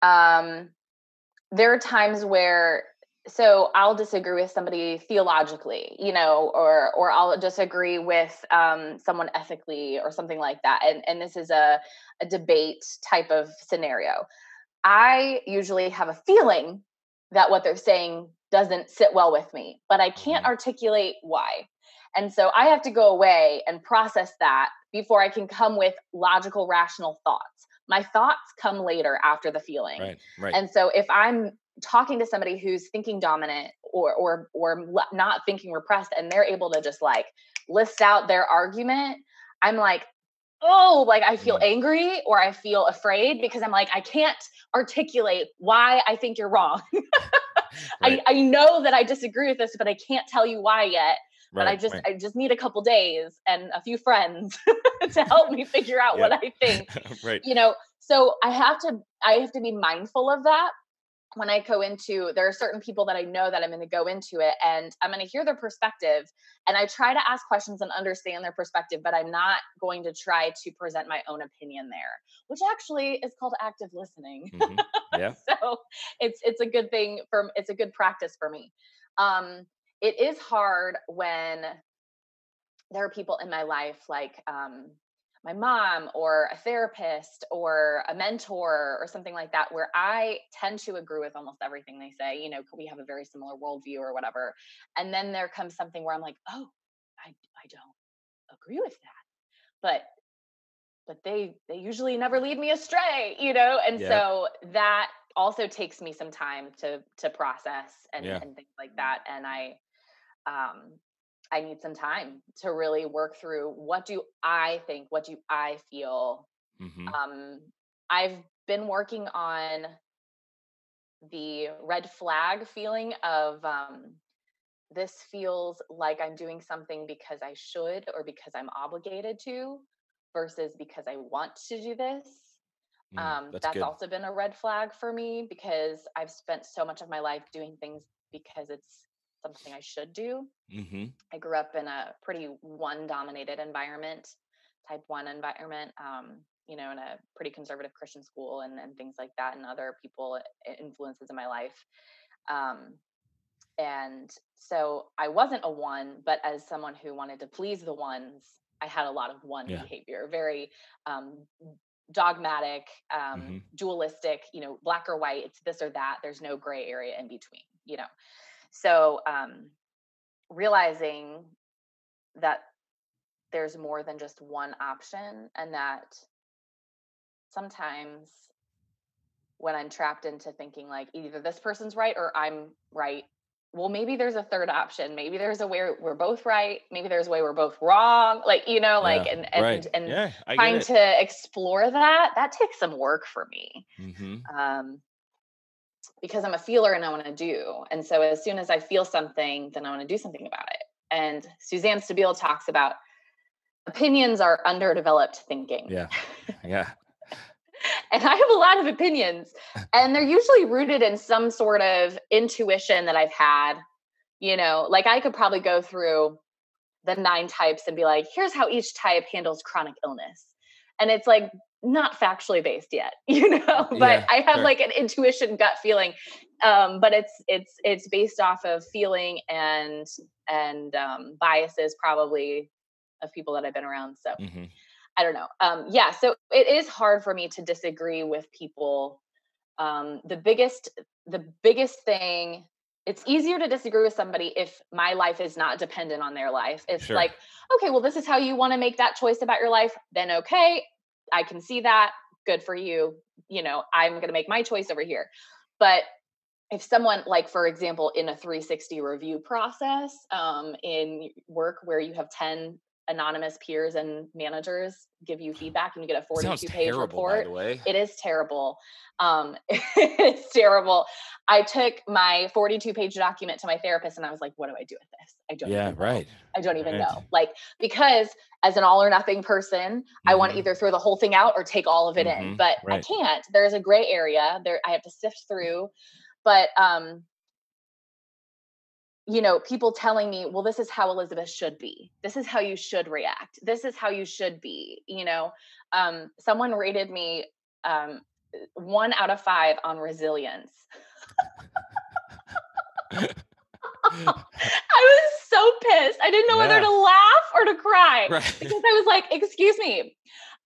um, there are times where so I'll disagree with somebody theologically, you know, or or I'll disagree with um, someone ethically or something like that. And and this is a a debate type of scenario. I usually have a feeling that what they're saying doesn't sit well with me, but I can't mm-hmm. articulate why. And so I have to go away and process that before I can come with logical, rational thoughts. My thoughts come later after the feeling. Right, right. And so if I'm talking to somebody who's thinking dominant or or or not thinking repressed and they're able to just like list out their argument i'm like oh like i feel mm. angry or i feel afraid because i'm like i can't articulate why i think you're wrong right. I, I know that i disagree with this but i can't tell you why yet but I just right. I just need a couple days and a few friends to help me figure out what I think. right. You know, so I have to I have to be mindful of that when I go into, there are certain people that I know that I'm going to go into it and I'm going to hear their perspective. And I try to ask questions and understand their perspective, but I'm not going to try to present my own opinion there, which actually is called active listening. Mm-hmm. Yeah. so it's it's a good thing for it's a good practice for me. Um, it is hard when there are people in my life like um, my mom or a therapist or a mentor or something like that where i tend to agree with almost everything they say you know we have a very similar worldview or whatever and then there comes something where i'm like oh i i don't agree with that but but they they usually never lead me astray you know and yeah. so that also takes me some time to to process and, yeah. and things like that and i um I need some time to really work through what do I think, what do I feel. Mm-hmm. Um, I've been working on the red flag feeling of um, this feels like I'm doing something because I should or because I'm obligated to versus because I want to do this. Mm, um, that's, that's also been a red flag for me because I've spent so much of my life doing things because it's something I should do. Mm-hmm. I grew up in a pretty one dominated environment, type one environment, um, you know, in a pretty conservative Christian school and, and things like that, and other people influences in my life. Um, and so I wasn't a one, but as someone who wanted to please the ones, I had a lot of one yeah. behavior, very um, dogmatic, um, mm-hmm. dualistic, you know, black or white, it's this or that. There's no gray area in between, you know. So um, realizing that there's more than just one option and that sometimes when I'm trapped into thinking like either this person's right or I'm right, well, maybe there's a third option. Maybe there's a way we're both right. Maybe there's a way we're both wrong. Like, you know, like, yeah, and, and, right. and yeah, trying to explore that, that takes some work for me. Mm-hmm. Um, because I'm a feeler and I want to do. And so as soon as I feel something, then I want to do something about it. And Suzanne Stabile talks about opinions are underdeveloped thinking. Yeah. Yeah. and I have a lot of opinions, and they're usually rooted in some sort of intuition that I've had. You know, like I could probably go through the nine types and be like, here's how each type handles chronic illness. And it's like not factually based yet you know but yeah, i have sure. like an intuition gut feeling um, but it's it's it's based off of feeling and and um, biases probably of people that i've been around so mm-hmm. i don't know um, yeah so it is hard for me to disagree with people um, the biggest the biggest thing it's easier to disagree with somebody if my life is not dependent on their life. It's sure. like, okay, well, this is how you want to make that choice about your life. Then, okay, I can see that. Good for you. You know, I'm going to make my choice over here. But if someone like for example in a 360 review process um, in work where you have 10 anonymous peers and managers give you feedback and you get a 42 page terrible, report. It is terrible. Um, it's terrible. I took my 42 page document to my therapist and I was like, what do I do with this? I don't Yeah, right. I don't even right. know. Like, because as an all or nothing person, mm-hmm. I want to either throw the whole thing out or take all of it mm-hmm. in, but right. I can't. There's a gray area there. I have to sift through, but, um, you know, people telling me, well, this is how Elisabeth should be. This is how you should react. This is how you should be. You know, um, someone rated me um, one out of five on resilience. I was so pissed. I didn't know yeah. whether to laugh or to cry right. because I was like, excuse me,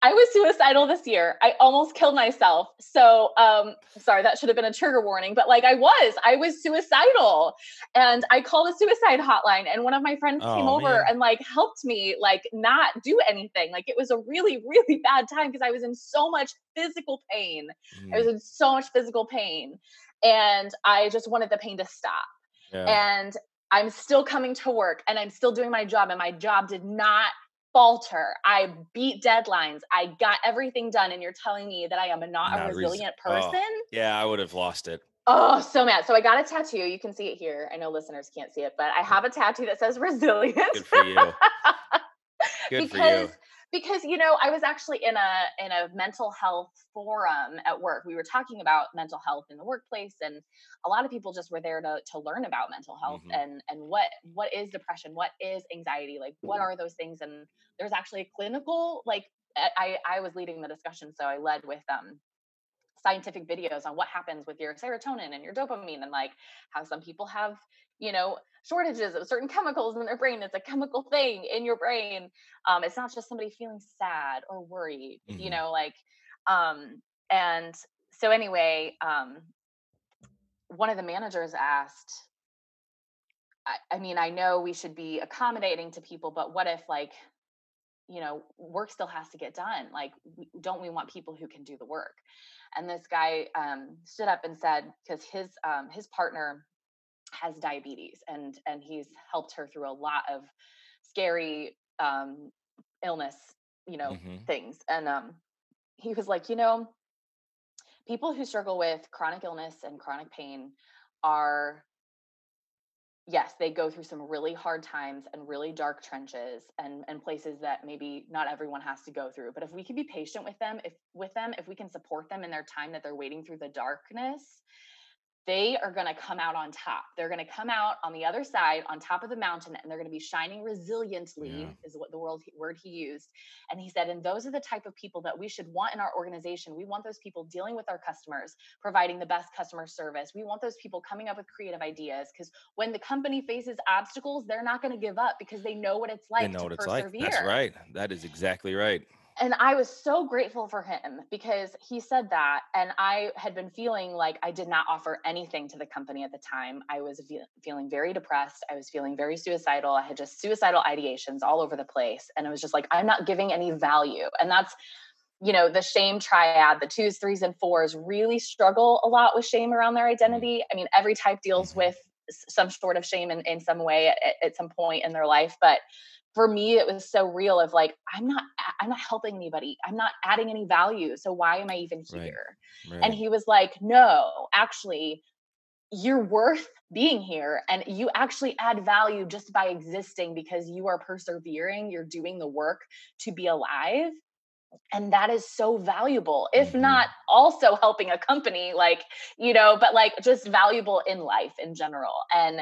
I was suicidal this year. I almost killed myself. So, um, sorry, that should have been a trigger warning, but like I was, I was suicidal and I called a suicide hotline and one of my friends oh, came over man. and like helped me like not do anything. Like it was a really, really bad time because I was in so much physical pain. Mm. I was mm. in so much physical pain and I just wanted the pain to stop. Yeah. And I'm still coming to work and I'm still doing my job and my job did not falter. I beat deadlines. I got everything done. And you're telling me that I am a not, not a resilient res- oh, person? Oh, yeah, I would have lost it. Oh, so mad. So I got a tattoo. You can see it here. I know listeners can't see it, but I have a tattoo that says resilient. Good for you. Good because, for you because you know i was actually in a in a mental health forum at work. We were talking about mental health in the workplace and a lot of people just were there to to learn about mental health mm-hmm. and and what what is depression? What is anxiety? Like what are those things? And there's actually a clinical like i i was leading the discussion so i led with um scientific videos on what happens with your serotonin and your dopamine and like how some people have you know shortages of certain chemicals in their brain it's a chemical thing in your brain um, it's not just somebody feeling sad or worried mm-hmm. you know like um, and so anyway um, one of the managers asked I, I mean i know we should be accommodating to people but what if like you know work still has to get done like don't we want people who can do the work and this guy um, stood up and said because his um, his partner has diabetes and and he's helped her through a lot of scary um, illness you know mm-hmm. things and um, he was like you know people who struggle with chronic illness and chronic pain are yes, they go through some really hard times and really dark trenches and, and places that maybe not everyone has to go through. But if we can be patient with them, if with them, if we can support them in their time that they're waiting through the darkness, they are going to come out on top. They're going to come out on the other side, on top of the mountain, and they're going to be shining resiliently, yeah. is what the world, word he used. And he said, and those are the type of people that we should want in our organization. We want those people dealing with our customers, providing the best customer service. We want those people coming up with creative ideas because when the company faces obstacles, they're not going to give up because they know what it's like they know what it's persevere. like. That's right. That is exactly right and I was so grateful for him because he said that. And I had been feeling like I did not offer anything to the company at the time. I was fe- feeling very depressed. I was feeling very suicidal. I had just suicidal ideations all over the place. And it was just like, I'm not giving any value. And that's, you know, the shame triad, the twos, threes, and fours really struggle a lot with shame around their mm. identity. I mean, every type deals mm-hmm. with some sort of shame in, in some way at, at some point in their life. But for me it was so real of like i'm not i'm not helping anybody i'm not adding any value so why am i even here right. Right. and he was like no actually you're worth being here and you actually add value just by existing because you are persevering you're doing the work to be alive and that is so valuable if mm-hmm. not also helping a company like you know but like just valuable in life in general and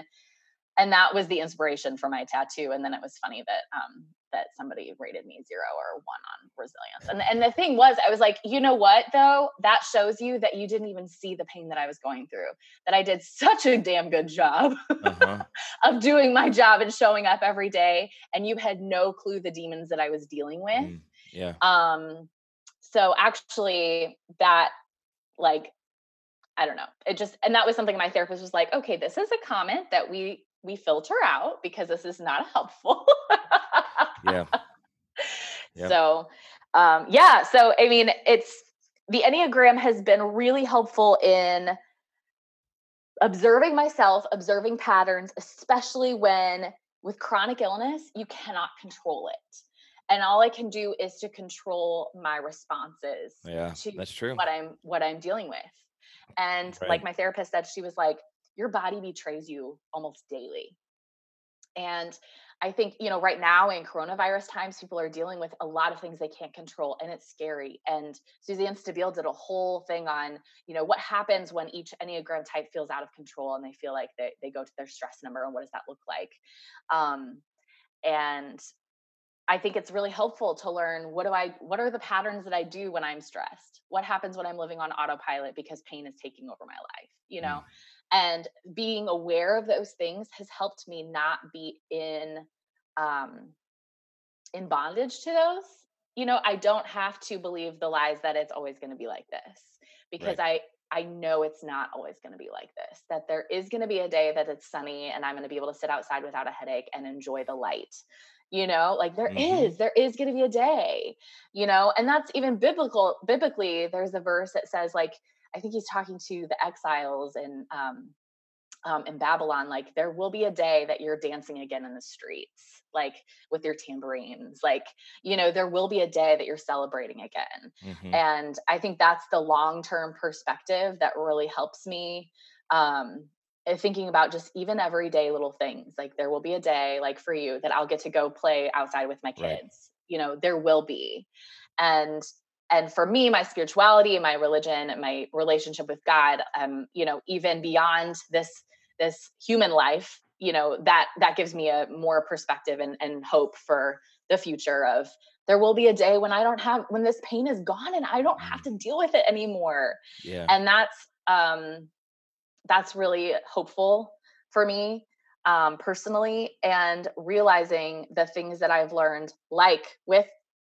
and that was the inspiration for my tattoo and then it was funny that um that somebody rated me zero or one on resilience and and the thing was i was like you know what though that shows you that you didn't even see the pain that i was going through that i did such a damn good job uh-huh. of doing my job and showing up every day and you had no clue the demons that i was dealing with mm, yeah um so actually that like I don't know. It just, and that was something my therapist was like, okay, this is a comment that we we filter out because this is not helpful. yeah. Yep. So, um, yeah. So, I mean, it's the Enneagram has been really helpful in observing myself, observing patterns, especially when with chronic illness, you cannot control it. And all I can do is to control my responses. Yeah, that's true. What I'm what I'm dealing with. And right. like my therapist said, she was like, your body betrays you almost daily. And I think, you know, right now in coronavirus times, people are dealing with a lot of things they can't control and it's scary. And Suzanne Stabile did a whole thing on, you know, what happens when each Enneagram type feels out of control and they feel like they, they go to their stress number and what does that look like? Um, and I think it's really helpful to learn what do I what are the patterns that I do when I'm stressed? What happens when I'm living on autopilot because pain is taking over my life, you know? And being aware of those things has helped me not be in um in bondage to those. You know, I don't have to believe the lies that it's always going to be like this because right. I I know it's not always going to be like this. That there is going to be a day that it's sunny and I'm going to be able to sit outside without a headache and enjoy the light you know like there mm-hmm. is, there is going to be a day you know and that's even biblical biblically there's a verse that says like i think he's talking to the exiles in um, um in babylon like there will be a day that you're dancing again in the streets like with your tambourines like you know there will be a day that you're celebrating again mm-hmm. and i think that's the long term perspective that really helps me um thinking about just even everyday little things like there will be a day like for you that i'll get to go play outside with my kids right. you know there will be and and for me my spirituality my religion my relationship with god um you know even beyond this this human life you know that that gives me a more perspective and, and hope for the future of there will be a day when I don't have when this pain is gone and I don't have Mm. to deal with it anymore. Yeah. And that's um that's really hopeful for me um personally and realizing the things that I've learned like with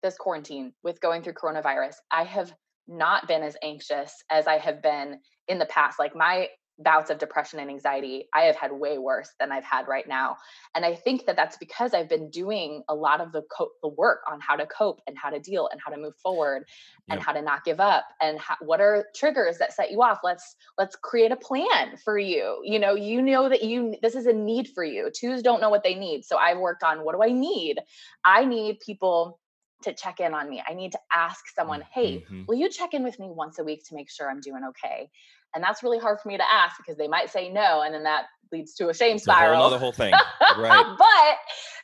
this quarantine, with going through coronavirus. I have not been as anxious as I have been in the past. Like my bouts of depression and anxiety, I have had way worse than I've had right now. And I think that that's because I've been doing a lot of the co- the work on how to cope and how to deal and how to move forward and Yep. how to not give up and how, what are triggers that set you off. Let's let's create a plan for you. You know, you know that you this is a need for you. Twos don't know what they need. So I've worked on what do I need? I need people to check in on me. I need to ask someone, "Hey, Mhm. will you check in with me once a week to make sure I'm doing okay?" And that's really hard for me to ask because they might say no, and then that leads to a shame It's spiral. nother whole thing. right. but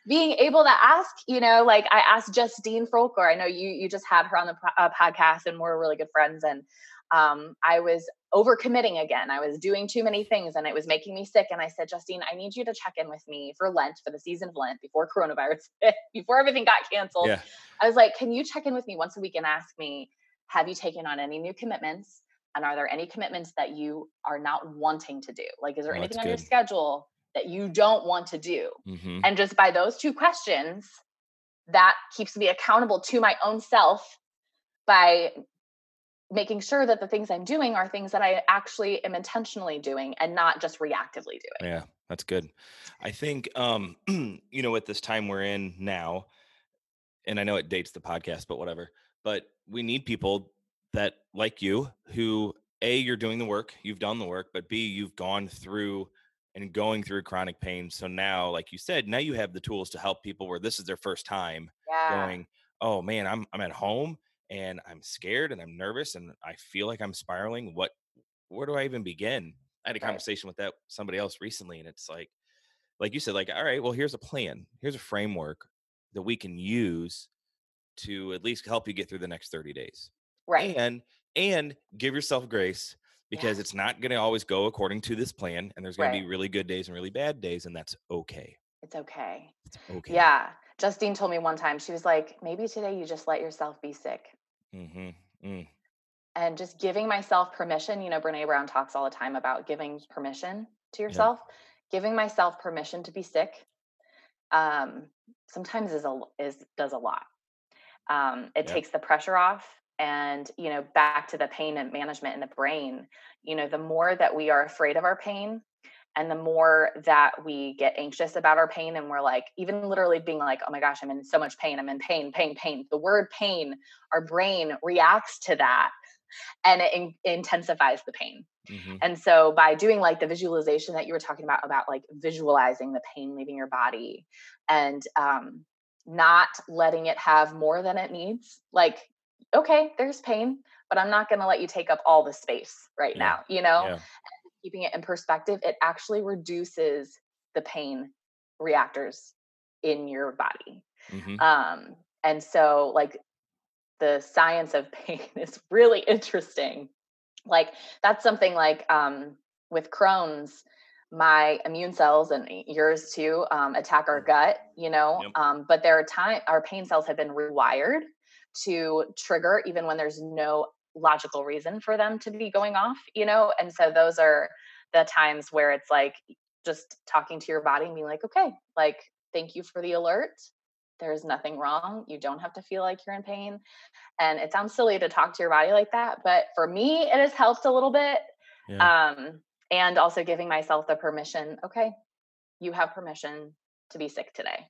being able to ask, you know, like I asked Justine Folker. I know you you just had her on the uh, podcast, and we're really good friends. And um, I was overcommitting again. I was doing too many things, and it was making me sick. And I said, Justine, I need you to check in with me for Lent, for the season of Lent, before coronavirus, before everything got canceled. Yeah. I was like, can you check in with me once a week and ask me, have you taken on any new commitments? And are there any commitments that you are not wanting to do? Like, is there Oh, anything on your schedule that you don't want to do? hmm And just by those two questions, that keeps me accountable to my own self by making sure that the things I'm doing are things that I actually am intentionally doing and not just reactively doing. Yeah, that's good. I think um, you know, at this time we're in now, and I know it dates the podcast, but whatever. But we need people that like you who A, you're doing the work, you've done the work, but B, you've gone through and going through chronic pain. So now, like you said, now you have the tools to help people where this is their first time Yeah. going, oh man, I'm I'm at home and I'm scared and I'm nervous and I feel like I'm spiraling. What where do I even begin? I had a Right. conversation with that somebody else recently, and it's like, like you said, like, all right, well, here's a plan, here's a framework that we can use to at least help you get through the next 30 days. Right. And and give yourself grace because Yeah. it's not gonna always go according to this plan, and there's gonna be really good days and really bad days, and that's okay. It's okay. It's okay. Yeah. Justine told me one time, she was like, maybe today you just let yourself be sick. Mm-hmm. Mm. And just giving myself permission. You know, Brene Brown talks all the time about giving permission to yourself, giving myself permission to be sick. Um, sometimes is a is does a lot. Um, it Yeah. takes the pressure off and you know back to the pain and management in the brain you know the more that we are afraid of our pain and the more that we get anxious about our pain and we're like even literally being like oh my gosh i'm in so much pain i'm in pain pain pain the word pain our brain reacts to that and it in- intensifies the pain Mhm. and so by doing like the visualization that you were talking about about like visualizing the pain leaving your body and um not letting it have more than it needs like okay there's pain but i'm not going to let you take up all the space right Yeah. now you know Yeah. Keeping it in perspective it actually reduces the pain reactors in your body Mhm. um and so like the science of pain is really interesting like that's something like um with crohn's my immune cells and yours too um, attack our gut you know Yep. um, but there are time our pain cells have been rewired to trigger even when there's no logical reason for them to be going off you know and so those are the times where it's like just talking to your body and being like okay like thank you for the alert there's nothing wrong you don't have to feel like you're in pain and it sounds silly to talk to your body like that but for me it has helped a little bit Yeah. um and also giving myself the permission okay you have permission to be sick today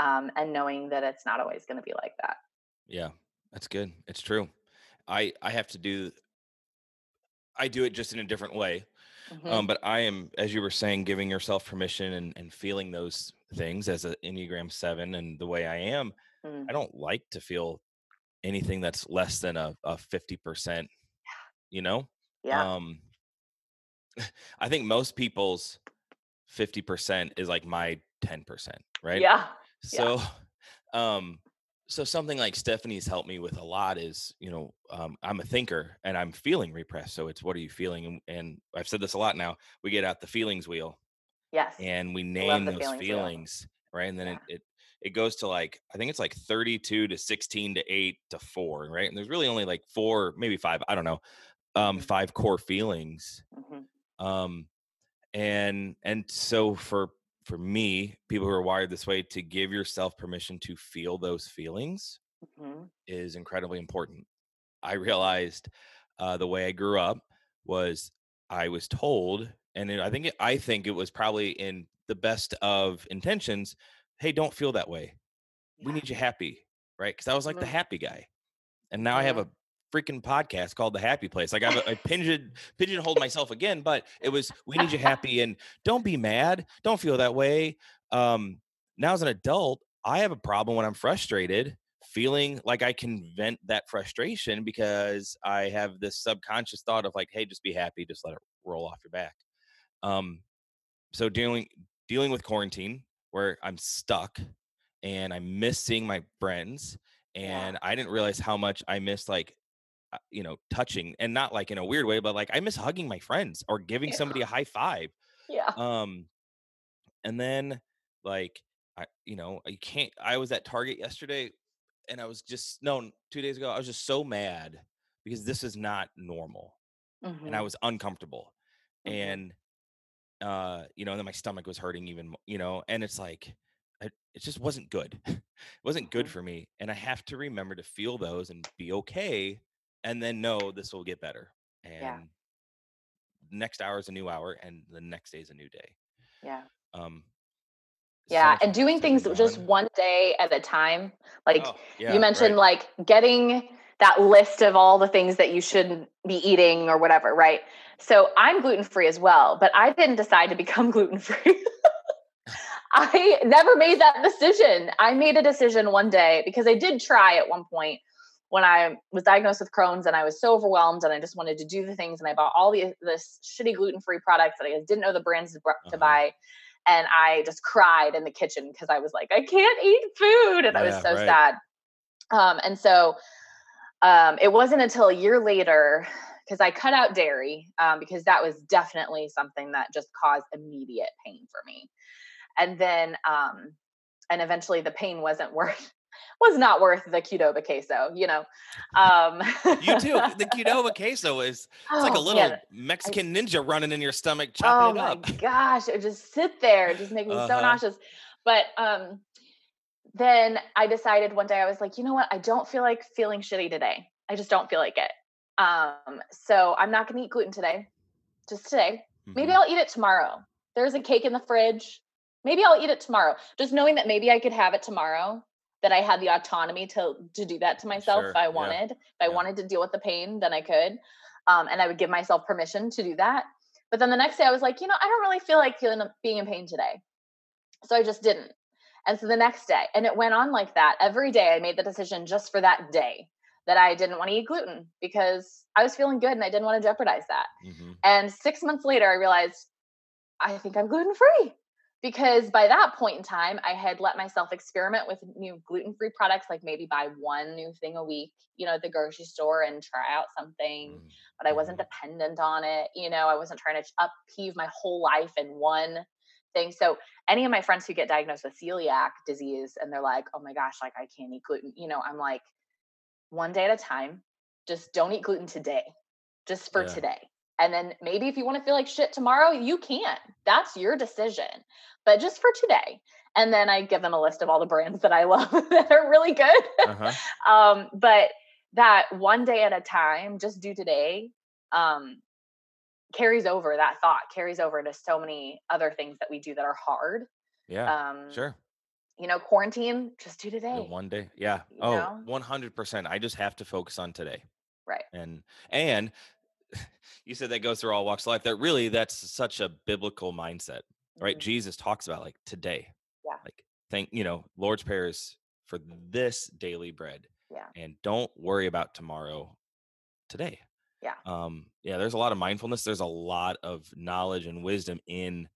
um and knowing that it's not always going to be like that Yeah, that's good. It's true. I I have to do. I do it just in a different way. Mhm. Um, but I am, as you were saying, giving yourself permission and, and feeling those things as an Enneagram Seven and the way I am. Mm. I don't like to feel anything that's less than a a fifty percent. You know. yeah Um, I think most people's fifty percent is like my ten percent, right? yeah So, um, so something like Stephany's helped me with a lot is, you know, um, I'm a thinker and I'm feeling repressed. So it's what are you feeling? And, and I've said this a lot now. We get out the feelings wheel yes and we name those feelings feelings, right? And then Yeah. it, it it goes to like I think it's like 32 to 16 to 8 to 4, right? And there's really only like four, maybe five, I don't know, um, Mhm. five core feelings. Mhm. Um, and and so for for me, people who are wired this way, to give yourself permission to feel those feelings Mhm. is incredibly important. I realized uh, the way I grew up was I was told, and it, I think it, I think it was probably in the best of intentions. Hey, don't feel that way. We need you happy, right? Because I was like the Mhm. happy guy, and now I have a Mhm. Freaking podcast called The Happy Place. Like I've I pigeon pigeonholed myself again, but it was we need you happy and don't be mad, don't feel that way. Um, now as an adult, I have a problem when I'm frustrated, feeling like I can vent that frustration because I have this subconscious thought of like, hey, just be happy, just let it roll off your back. Um, so dealing dealing with quarantine where I'm stuck and I'm missing my friends Yeah. and I didn't realize how much I missed like uh, you know touching and not like in a weird way but like I miss hugging my friends or giving Yeah. somebody a high five Yeah. um and then like I you know you can't I was at Target yesterday and I was just no 2 days ago I was just so mad because this is not normal and I Mhm. was uncomfortable Mhm. and uh you know and then my stomach was hurting even mo- you know and it's like I, it just wasn't good it wasn't good Mhm. for me and i have to remember to feel those and be okay and then know this will get better and Yeah. next hour is a new hour and the next day is a new day Yeah. um Yeah, and doing things just one day at a time. Like oh yeah you mentioned, right. like getting that list of all the things that you shouldn't be eating or whatever, right? So I'm gluten free as well, but I didn't decide to become gluten free. I never made that decision. I made a decision one day because I did try at one point when I was diagnosed with Crohn's and I was so overwhelmed and I just wanted to do the things and I bought all the this shitty gluten free products that I didn't know the brands to, Uh-huh. buy. And I just cried in the kitchen because I was like, I can't eat food. And I was so right. sad. Um, and so um, it wasn't until a year later because I cut out dairy um, because that was definitely something that just caused immediate pain for me. And then, um, and eventually the pain wasn't worth was not worth the Qdoba queso, you know. Um, you too the qdoba queso is it's like a Oh, little man. mexican ninja running in your stomach Oh chopping it my gosh, it just sit there, it just make me so Uh-huh. nauseous. But um, then I decided one day I was like, you know what? I don't feel like feeling shitty today. I just don't feel like it. Um, so I'm not going to eat gluten today, just today. Maybe Mhm. I'll eat it tomorrow. There's a cake in the fridge. Maybe I'll eat it tomorrow. Just knowing that maybe I could have it tomorrow, that I had the autonomy to to do that to myself Sure, if I yeah, wanted. If I yeah. wanted to deal with the pain, then I could. Um, and I would give myself permission to do that. But then the next day I was like, you know, I don't really feel like feeling being in pain today. So I just didn't. And so the next day, and it went on like that every day. I made the decision just for that day that I didn't want to eat gluten because I was feeling good and I didn't want to jeopardize that. Mhm. And six months later, I realized I think I'm gluten free because by that point in time, I had let myself experiment with new gluten free products, like maybe buy one new thing a week, you know, at the grocery store and try out something. Mm, But I wasn't dependent on it. You know, I wasn't trying to upheave my whole life in one thing. So, any of my friends who get diagnosed with celiac disease and they're like, oh my gosh, like I can't eat gluten, you know, I'm like, one day at a time, just don't eat gluten today, just for Yeah. today. And then maybe if you want to feel like shit tomorrow, you can. That's your decision. But just for today. And then I give them a list of all the brands that I love that are really good. Uh-huh. um, but that one day at a time, just do today, um, carries over that thought, carries over to so many other things that we do that are hard. Yeah. Um, sure. You know, quarantine, just do today. one day. Yeah. You Oh, know? 100%. I just have to focus on today. Right. And and you said that goes through all walks of life. That really that's such a biblical mindset, right? Mhm. Jesus talks about like today. Yeah. Like thank, you know, Lord's prayer is for this daily bread Yeah. and don't worry about tomorrow today. Yeah. Um yeah, there's a lot of mindfulness, there's a lot of knowledge and wisdom in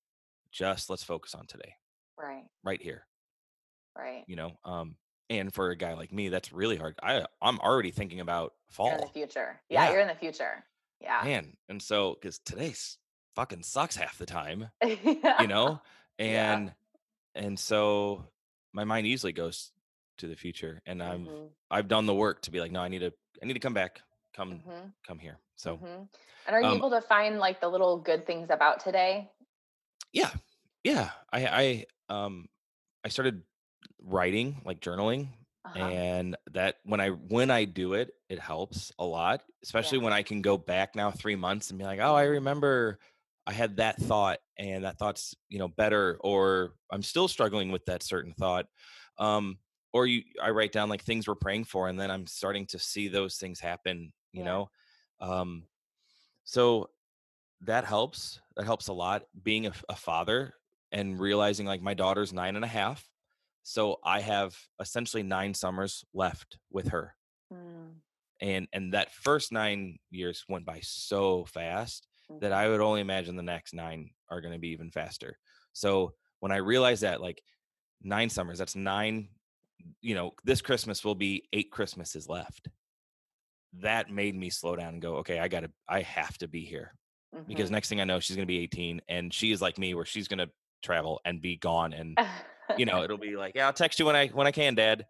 just let's focus on today, Right. right here. Right. you know um and for a guy like me that's really hard i i'm already thinking about You're in the future. Yeah, Yeah. you're in the future. Yeah. man and so because today's fucking sucks half the time yeah. you know Yeah. and and so my mind easily goes to the future, and I've hmm I've done the work to be like, no, I need to I need to come back, come hmm come here. So hmm And are you um, able to find like the little good things about today? yeah, yeah. I I um I started writing, like journaling, Uh huh. and that when I when I do it, it helps a lot, especially Yeah. when I can go back now 3 months and be like, "Oh, I remember I had that thought and that thought's, you know, better or I'm still struggling with that certain thought." Um or you I write down like things we're praying for and then I'm starting to see those things happen, you Yeah. know? Um so that helps. That helps a lot. Being a father and realizing like my daughter's nine and a half. So I have essentially nine summers left with her. Mm-hmm. And and that first nine years went by so fast that I would only imagine the next nine are gonna be even faster. So when I realized that like nine summers, that's nine, you know, this Christmas will be eight Christmases left. That made me slow down and go, okay, I gotta I have to be here because hmm next thing I know, she's gonna be 18, and she is like me, where she's gonna travel and be gone, and you know, it'll be like, yeah, I'll text you when I when I can, Dad.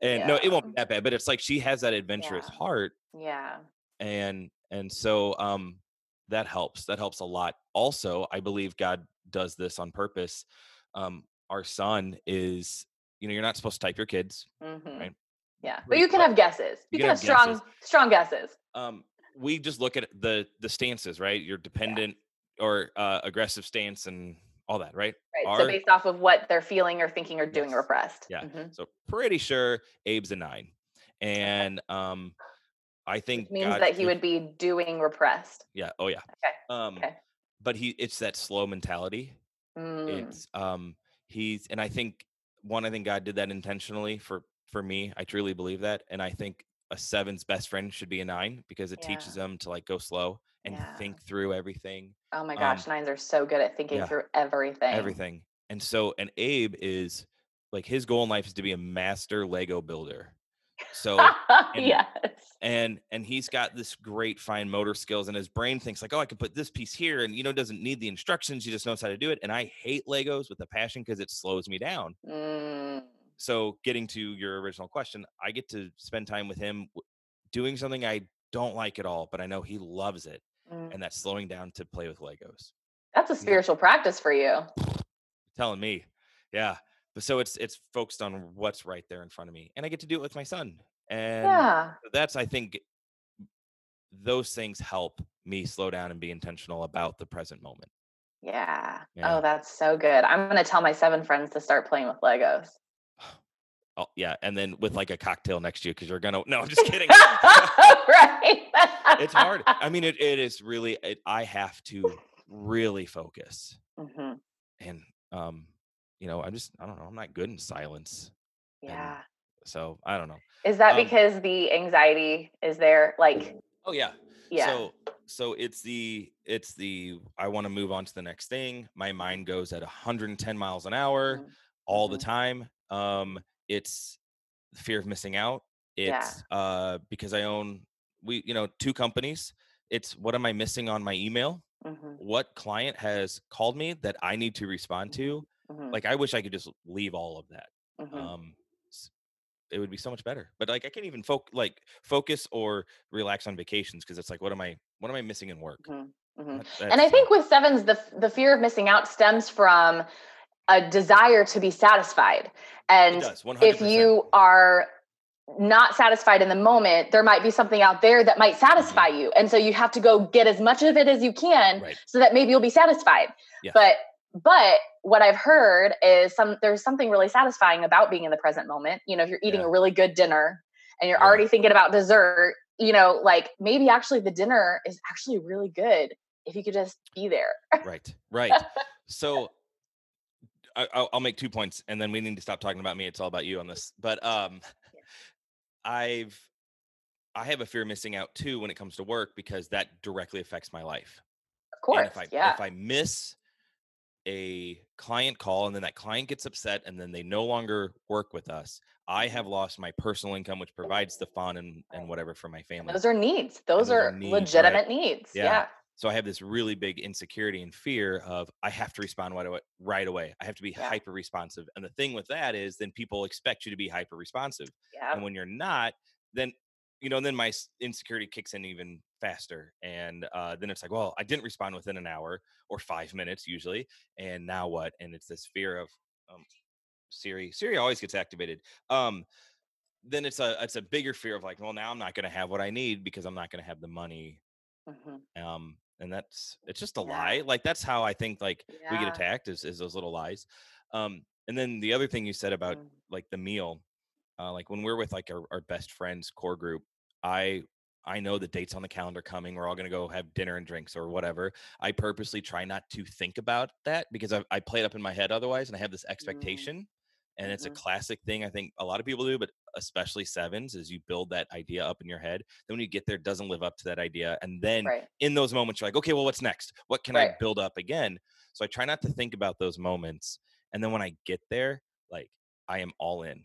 And no, it won't be that bad, but it's like she has that adventurous Yeah. heart, Yeah. and and so um, that helps. That helps a lot. Also, I believe God does this on purpose. Um, our son is, you know, you're not supposed to type your kids, hmm right? Yeah. But you can have guesses. You You can have have guesses. strong, strong guesses. um, we just look at the the stances, right? Your Yeah. dependent or uh, aggressive stance and all that, right? Right. So based off of what they're feeling or thinking or doing yes, repressed. yeah. hmm So pretty sure Abe's a nine, and um, I Which think means God that he through would be doing repressed. yeah, oh yeah. Okay. Um, Okay. but he it's that slow mentality. Mm. It's um he's and I think one I think God did that intentionally for for me. I truly believe that, and I think a seven's best friend should be a nine because it teaches them to like go slow and Yeah. think through everything. Oh my Um, gosh, nines are so good at thinking yeah, through everything. everything. And so, and Abe is like his goal in life is to be a master Lego builder. So, and yes. and and he's got this great fine motor skills and his brain thinks like oh i can put this piece here and you know doesn't need the instructions he just knows how to do it and i hate legos with a passion because it slows me down Mm. so getting to your original question i get to spend time with him doing something i don't like at all but i know he loves it Mm. and that's slowing down to play with legos That's a spiritual practice for you. telling me yeah but so it's it's focused on what's right there in front of me and i get to do it with my son and Yeah. that's i think those things help me slow down and be intentional about the present moment. Yeah. Yeah. Oh, that's so good. I'm going to tell my seven friends to start playing with Legos. Oh, yeah. And then with like a cocktail next to you because you're going to, no, I'm just kidding. right. it's hard. I mean, it, it is really, it, I have to really focus. hmm And, um, you know, I'm just, I don't know, I'm not good in silence. And Yeah. so I don't know. Is that Um, because the anxiety is there? Like, Oh, yeah. yeah. So, so it's the, it's the, I want to move on to the next thing. My mind goes at 110 miles an hour Mhm. all the Mhm. time. Um, it's fear of missing out. Yeah. It's uh because I own we you know two companies. It's what am I missing on my email? Mhm. What client has called me that I need to respond Mhm. to? Mhm. Like I wish I could just leave all of that. Mhm. Um it would be so much better. But like I can't even foc like focus or relax on vacations because it's like what am I what am I missing in work? Mhm. Mhm. That- And I think with sevens, the the fear of missing out stems from a desire to be satisfied. And does if you are not satisfied in the moment, there might be something out there that might satisfy you. And so you have to go get as much of it as you can Right. so that maybe you'll be satisfied. Yes. But but what I've heard is some there's something really satisfying about being in the present moment. You know, if you're eating Yeah. a really good dinner and you're Yeah. already thinking about dessert, you know, like maybe actually the dinner is actually really good if you could just be there. Right. Right. so I, I'll, I'll make two points, and then we need to stop talking about me. It's all about you on this. But um, Yeah. I've I have a fear of missing out too when it comes to work because that directly affects my life. Of And course. if I yeah. if I miss a client call and then that client gets upset and then they no longer work with us, I have lost my personal income, which provides the fun and and whatever for my family. Those are needs. Those, those are are, needs, right. legitimate needs. Yeah. Yeah. So I have this really big insecurity and fear of I have to respond right away. Right away. I have to be Yeah. hyper responsive. And the thing with that is, then people expect you to be hyper responsive, Yeah. and when you're not, then you know, then my insecurity kicks in even faster, and uh, then it's like, well, I didn't respond within an hour or five minutes usually, and now what? And it's this fear of um, Siri. Siri always gets activated. Um, then it's a it's a bigger fear of like, well, now I'm not going to have what I need because I'm not going to have the money Mhm. um and that's it's just a Yeah. lie like that's how i think like we get attacked is, is those little lies um and then the other thing you said about Mm. like the meal uh like when we're with like our, our best friends core group i i know the dates on the calendar coming we're all going to go have dinner and drinks or whatever i purposely try not to think about that because i, I play it up in my head otherwise and i have this expectation and it's a Mhm. classic thing i think a lot of people do but especially sevens is you build that idea up in your head. Then when you get there it doesn't live up to that idea. And then Right. in those moments you're like okay well what's next? What can i build up again? So i try not to think about those moments. And then when i get there like i am all in.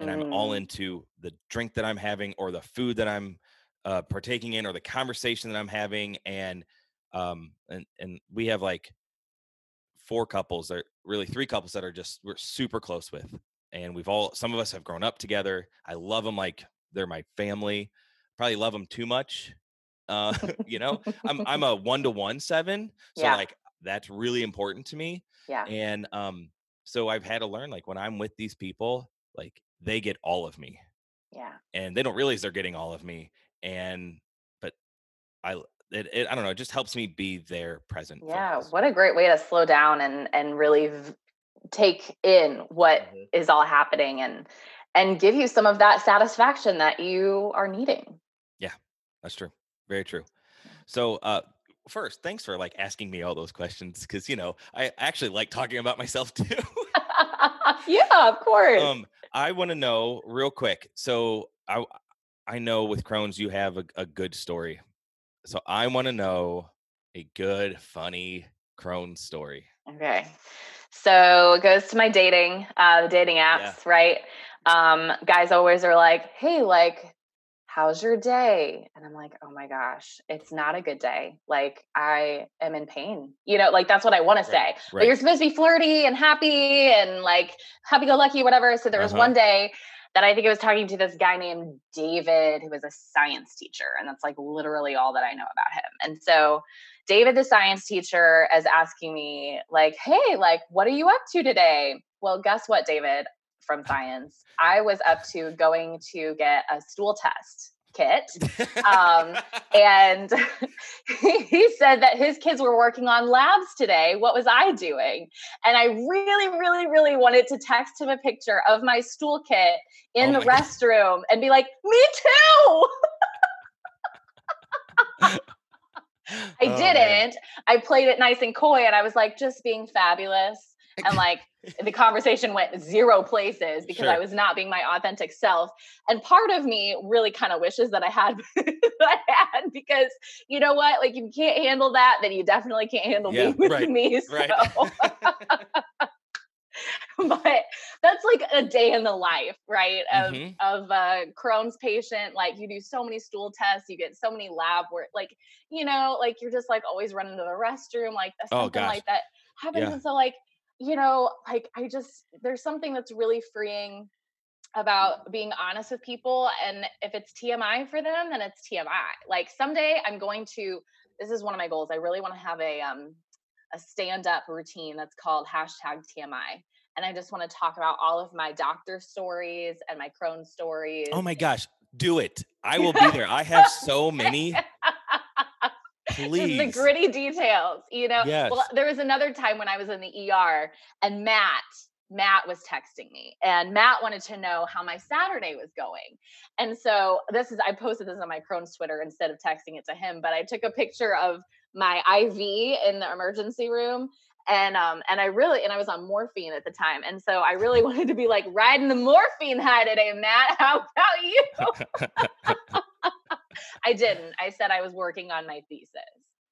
And i'm all Mm. into the drink that i'm having or the food that i'm uh, partaking in or the conversation that i'm having. And um and and we have like four couples that really three couples that are just we're super close with and we've all some of us have grown up together i love them like they're my family probably love them too much uh you know i'm i'm a one to one seven so Yeah. like that's really important to me Yeah. and um so i've had to learn like when i'm with these people like they get all of me Yeah. and they don't realize they're getting all of me and but i it, it i don't know it just helps me be there present Yeah. What a great way to slow down and and really v- take in what Mhm. is all happening and and give you some of that satisfaction that you are needing. Yeah, that's true. Very true. So, uh, first, thanks for like asking me all those questions because you know I actually like talking about myself too. yeah, of course. um, I want to know real quick. So, I I know with Crohn's you have a, a good story. So I want to know a good, funny Crohn's story. Okay. So it goes to my dating, uh, the dating apps, Yeah. right? Um, guys always are like, hey, like, how's your day? And I'm like, oh my gosh, it's not a good day. Like, I am in pain. You know, like that's what I want to say. But you're supposed to be flirty and happy and like happy go lucky, whatever. So there was Uh-huh. one day that I think I was talking to this guy named David, who was a science teacher. And that's like literally all that I know about him. And so David, the science teacher, is asking me, like, hey, like, what are you up to today? Well, guess what, David from science? I was up to going to get a stool test kit. Um, and he said that his kids were working on labs today. What was I doing? And I really, really, really wanted to text him a picture of my stool kit in Oh the my God. restroom and be like, me too. I Oh, didn't. I played it nice and coy and I was like, just being fabulous. And like the conversation went zero places because I was not being my authentic self. And part of me really kind of wishes that I had that I had because you know what? Like if you can't handle that, then you definitely can't handle Yeah, being with right, me. So right. but that's like a day in the life, right? Of Mhm. of a Crohn's patient. Like you do so many stool tests, you get so many lab work, like you know, like you're just like always running to the restroom, like Oh, something gosh. like that happens. Yeah. And so like, you know, like I just there's something that's really freeing about being honest with people. And if it's TMI for them, then it's TMI. Like someday I'm going to this is one of my goals. I really want to have a um a stand-up routine that's called hashtag TMI. And I just want to talk about all of my doctor stories and my Crohn's stories. Oh my gosh, do it. I will be there. I have so many. Just Please. the gritty details, you know. Yes. Well, there was another time when I was in the ER and Matt, Matt was texting me and Matt wanted to know how my Saturday was going. And so this is I posted this on my Crohn's Twitter instead of texting it to him, but I took a picture of my IV in the emergency room and um and I really and I was on morphine at the time. And so I really wanted to be like riding the morphine high today, Matt. How about you? I didn't. I said I was working on my thesis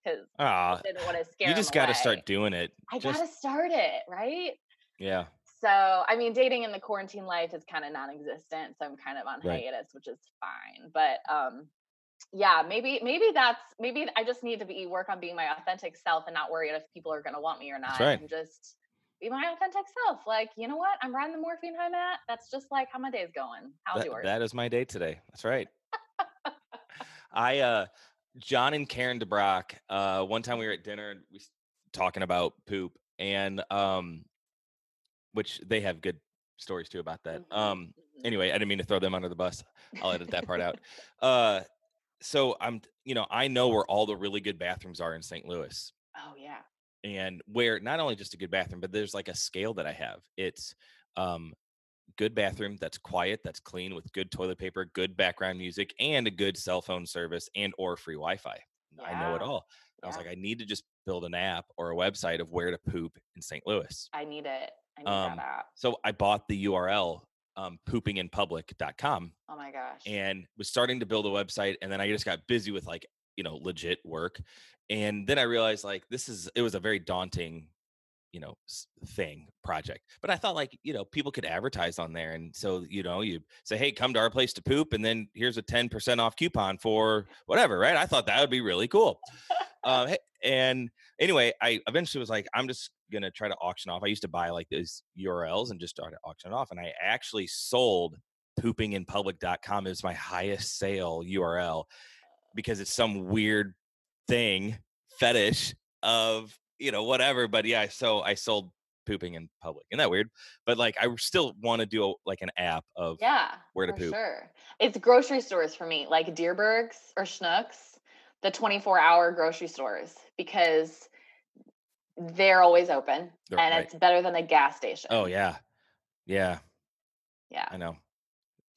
because I Ah, didn't want to scare you just got got to start doing it. I just, gotta start it, right? yeah. So, I mean, dating in the quarantine life is kind of non-existent, so I'm kind of on Right. hiatus, which is fine. But um, yeah, maybe maybe that's maybe I just need to be work on being my authentic self and not worry if people are gonna want me or not. That's right. And just be my authentic self. Like, you know what? I'm riding the morphine high Matt. That's just like how my day's going. How's That, yours? that is my day today. That's right. I uh John and Karen DeBrock, uh one time we were at dinner and we talking about poop and um which they have good stories too about that. Mhm, Um mhm. anyway, I didn't mean to throw them under the bus. I'll edit that part out. Uh so I'm you know, I know where all the really good bathrooms are in St. Louis. Oh yeah. and where not only just a good bathroom but there's like a scale that i have it's um good bathroom that's quiet that's clean with good toilet paper good background music and a good cell phone service and or free wi-fi i know it Yeah, all i was like i need to just build an app or a website of where to poop in st louis I need it. I need um that app. so i bought the url um poopinginpublic.com Oh my gosh. and was starting to build a website and then i just got busy with like you know legit work and then i realized like this is it was a very daunting you know thing project but i thought like you know people could advertise on there and so you know you say hey come to our place to poop and then here's a 10% off coupon for whatever right? I thought that would be really cool. Uh, hey- and anyway i eventually was like i'm just gonna try to auction off i used to buy like those urls and just started auctioning off and i actually sold poopinginpublic.com is my highest sale url because it's some weird thing fetish of you know whatever but yeah so i sold pooping in public isn't that weird but like i still want to do a, like an app of yeah. where to poop. Sure. It's grocery stores for me, like Dierbergs or Schnucks, the 24 hour grocery stores, because they're always open They're- and right. it's better than a gas station. oh yeah yeah Yeah. i know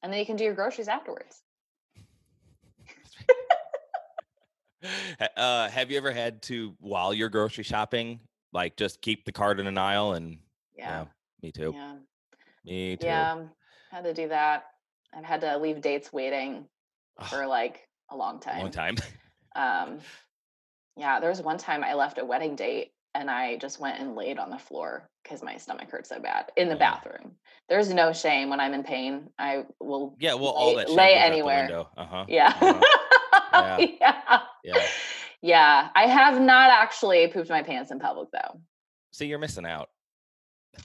And then you can do your groceries afterwards. Ha- uh, have you ever had to while you're grocery shopping like just keep the cart in an aisle and Yeah. me too Yeah. me too Yeah. Had to do that. I've had to leave dates waiting Ugh, for like a long time. long time Um, yeah, there was one time I left a wedding date and I just went and laid on the floor because my stomach hurt so bad in the Oh. bathroom. There's no shame when I'm in pain. I will yeah well all lay, that shit lay goes out the anywhere. uh-huh Yeah. Uh-huh. yeah. yeah Yeah. yeah. I have not actually pooped my pants in public though. see you're missing out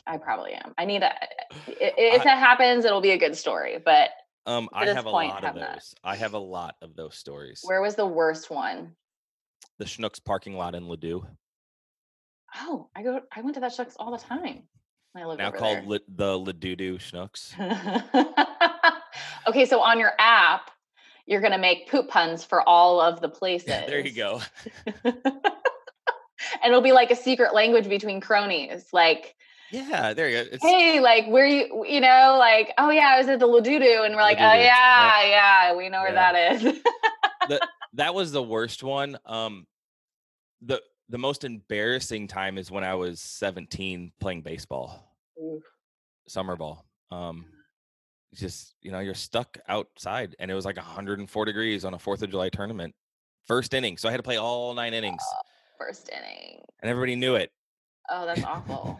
I probably am. I need a. if that happens, it'll be a good story. But Um, I have a point, lot of those. I have a lot of those stories. where was the worst one? The Schnucks parking lot in Ladue, Oh, I go, I went to that Schnucks all the time. I lived now called. Li- the Ladue Schnucks. okay, so on your app, you're going to make poop puns for all of the places. there you go. and it'll be like a secret language between cronies. Like, Yeah, there you go. It's, hey, like where you, you know, like, oh yeah, I was at the Ladudu, and we're like, oh Ladudu, yep. yeah, yeah, we know where Yeah. that is. that was the worst one. Um, the the most embarrassing time is when I was 17 playing baseball, Oof. summer ball. Um, just you know you're stuck outside, and it was like 104 degrees on a Fourth of July tournament, first inning. So I had to play all nine innings, First inning. and everybody knew it. Oh, that's awful.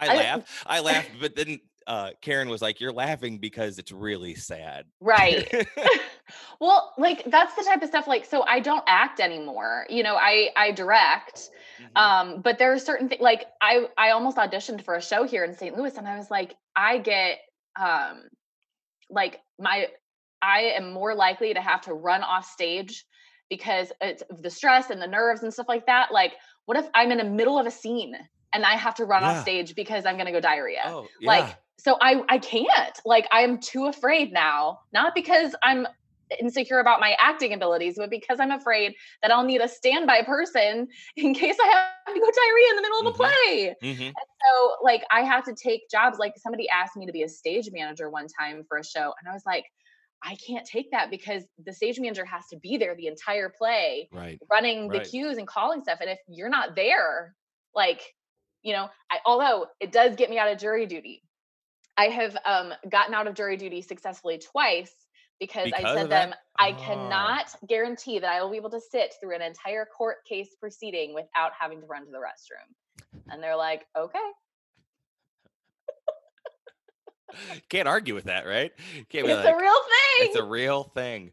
I I- laughed. I laughed, but then uh, Karen was like, "You're laughing because it's really sad." right. well, like that's the type of stuff. Like, so I don't act anymore. You know, I I direct. Mhm. um but there are certain things like i i almost auditioned for a show here in st louis and i was like i get um like my i am more likely to have to run off stage because it's of the stress and the nerves and stuff like that like what if i'm in the middle of a scene and i have to run Yeah. off stage because i'm going to go diarrhea oh, like so i i can't like i am too afraid now not because i'm insecure about my acting abilities but because i'm afraid that i'll need a standby person in case i have to go diarrhea in the middle of a Mhm. play Mhm. so like i have to take jobs like somebody asked me to be a stage manager one time for a show and i was like i can't take that because the stage manager has to be there the entire play Right. running the cues and calling stuff and if you're not there like you know i although it does get me out of jury duty i have um gotten out of jury duty successfully twice because, Because i said them i Oh. cannot guarantee that i will be able to sit through an entire court case proceeding without having to run to the restroom and they're like okay Can't argue with that, right? Can't it's like, a real thing it's a real thing.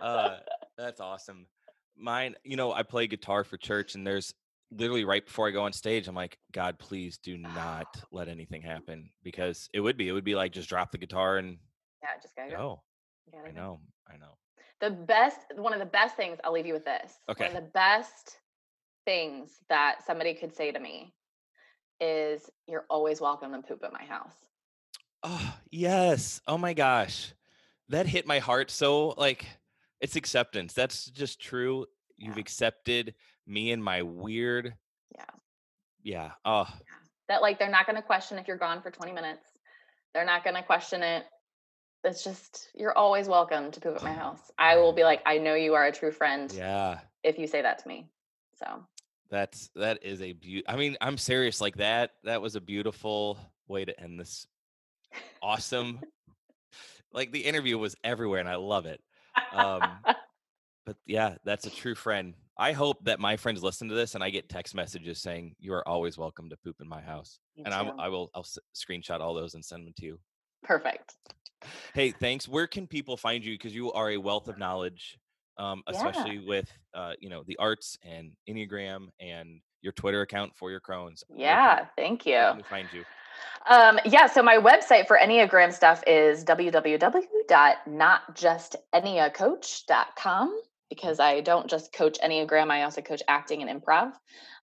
Uh, That's awesome. Mine, you know, I play guitar for church, and there's literally right before I go on stage, I'm like, God, please do not let anything happen because it would be, it would be like just drop the guitar and Yeah, just go. go. I know, I know. The best, one of the best things, I'll leave you with this. One Okay. of the best things that somebody could say to me is, You're always welcome to poop at my house. Oh, yes. Oh my gosh. That hit my heart so like it's acceptance. That's just true. You've Yeah. accepted me and my weird Yeah. yeah. Oh, That, like, they're not gonna question if you're gone for 20 minutes. They're not gonna question it. It's just, you're always welcome to poop at my house. I will be like, I know you are a true friend yeah. if you say that to me. So, That's that is a beaut. I mean, I'm serious. Like that. That was a beautiful way to end this. Awesome. like the interview was everywhere, and I love it. Um, But yeah, that's a true friend. I hope that my friends listen to this, and I get text messages saying you are always welcome to poop in my house, and I. I will I'll screenshot all those and send them to you. perfect. Hey, thanks. Where can people find you? Because you are a wealth of knowledge, um, Yeah. especially with uh, you know the arts and Enneagram and your Twitter account for your can- Yeah, thank where you. find you? Um, yeah, so my website for Enneagram stuff is www.notjustenneacoach.com because I don't just coach Enneagram, I also coach acting and improv.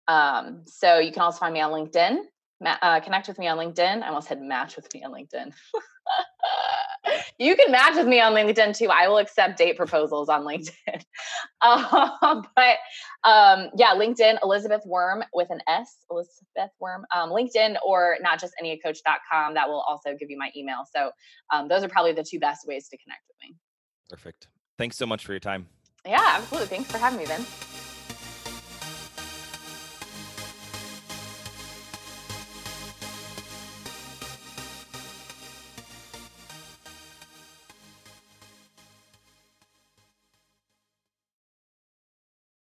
Um, so you can also find me on LinkedIn. Ma- uh, connect with me on LinkedIn. I almost said match with me on LinkedIn. you can match with me on LinkedIn too. I will accept date proposals on LinkedIn. Um, but um, yeah, LinkedIn, Elisabeth Wurm with an S, Elisabeth Wurm, um, LinkedIn, or not just enneacoach.com. That will also give you my email. So um, those are probably the two best ways to connect with me. Perfect. Thanks so much for your time. Yeah, absolutely. Thanks for having me, Ben.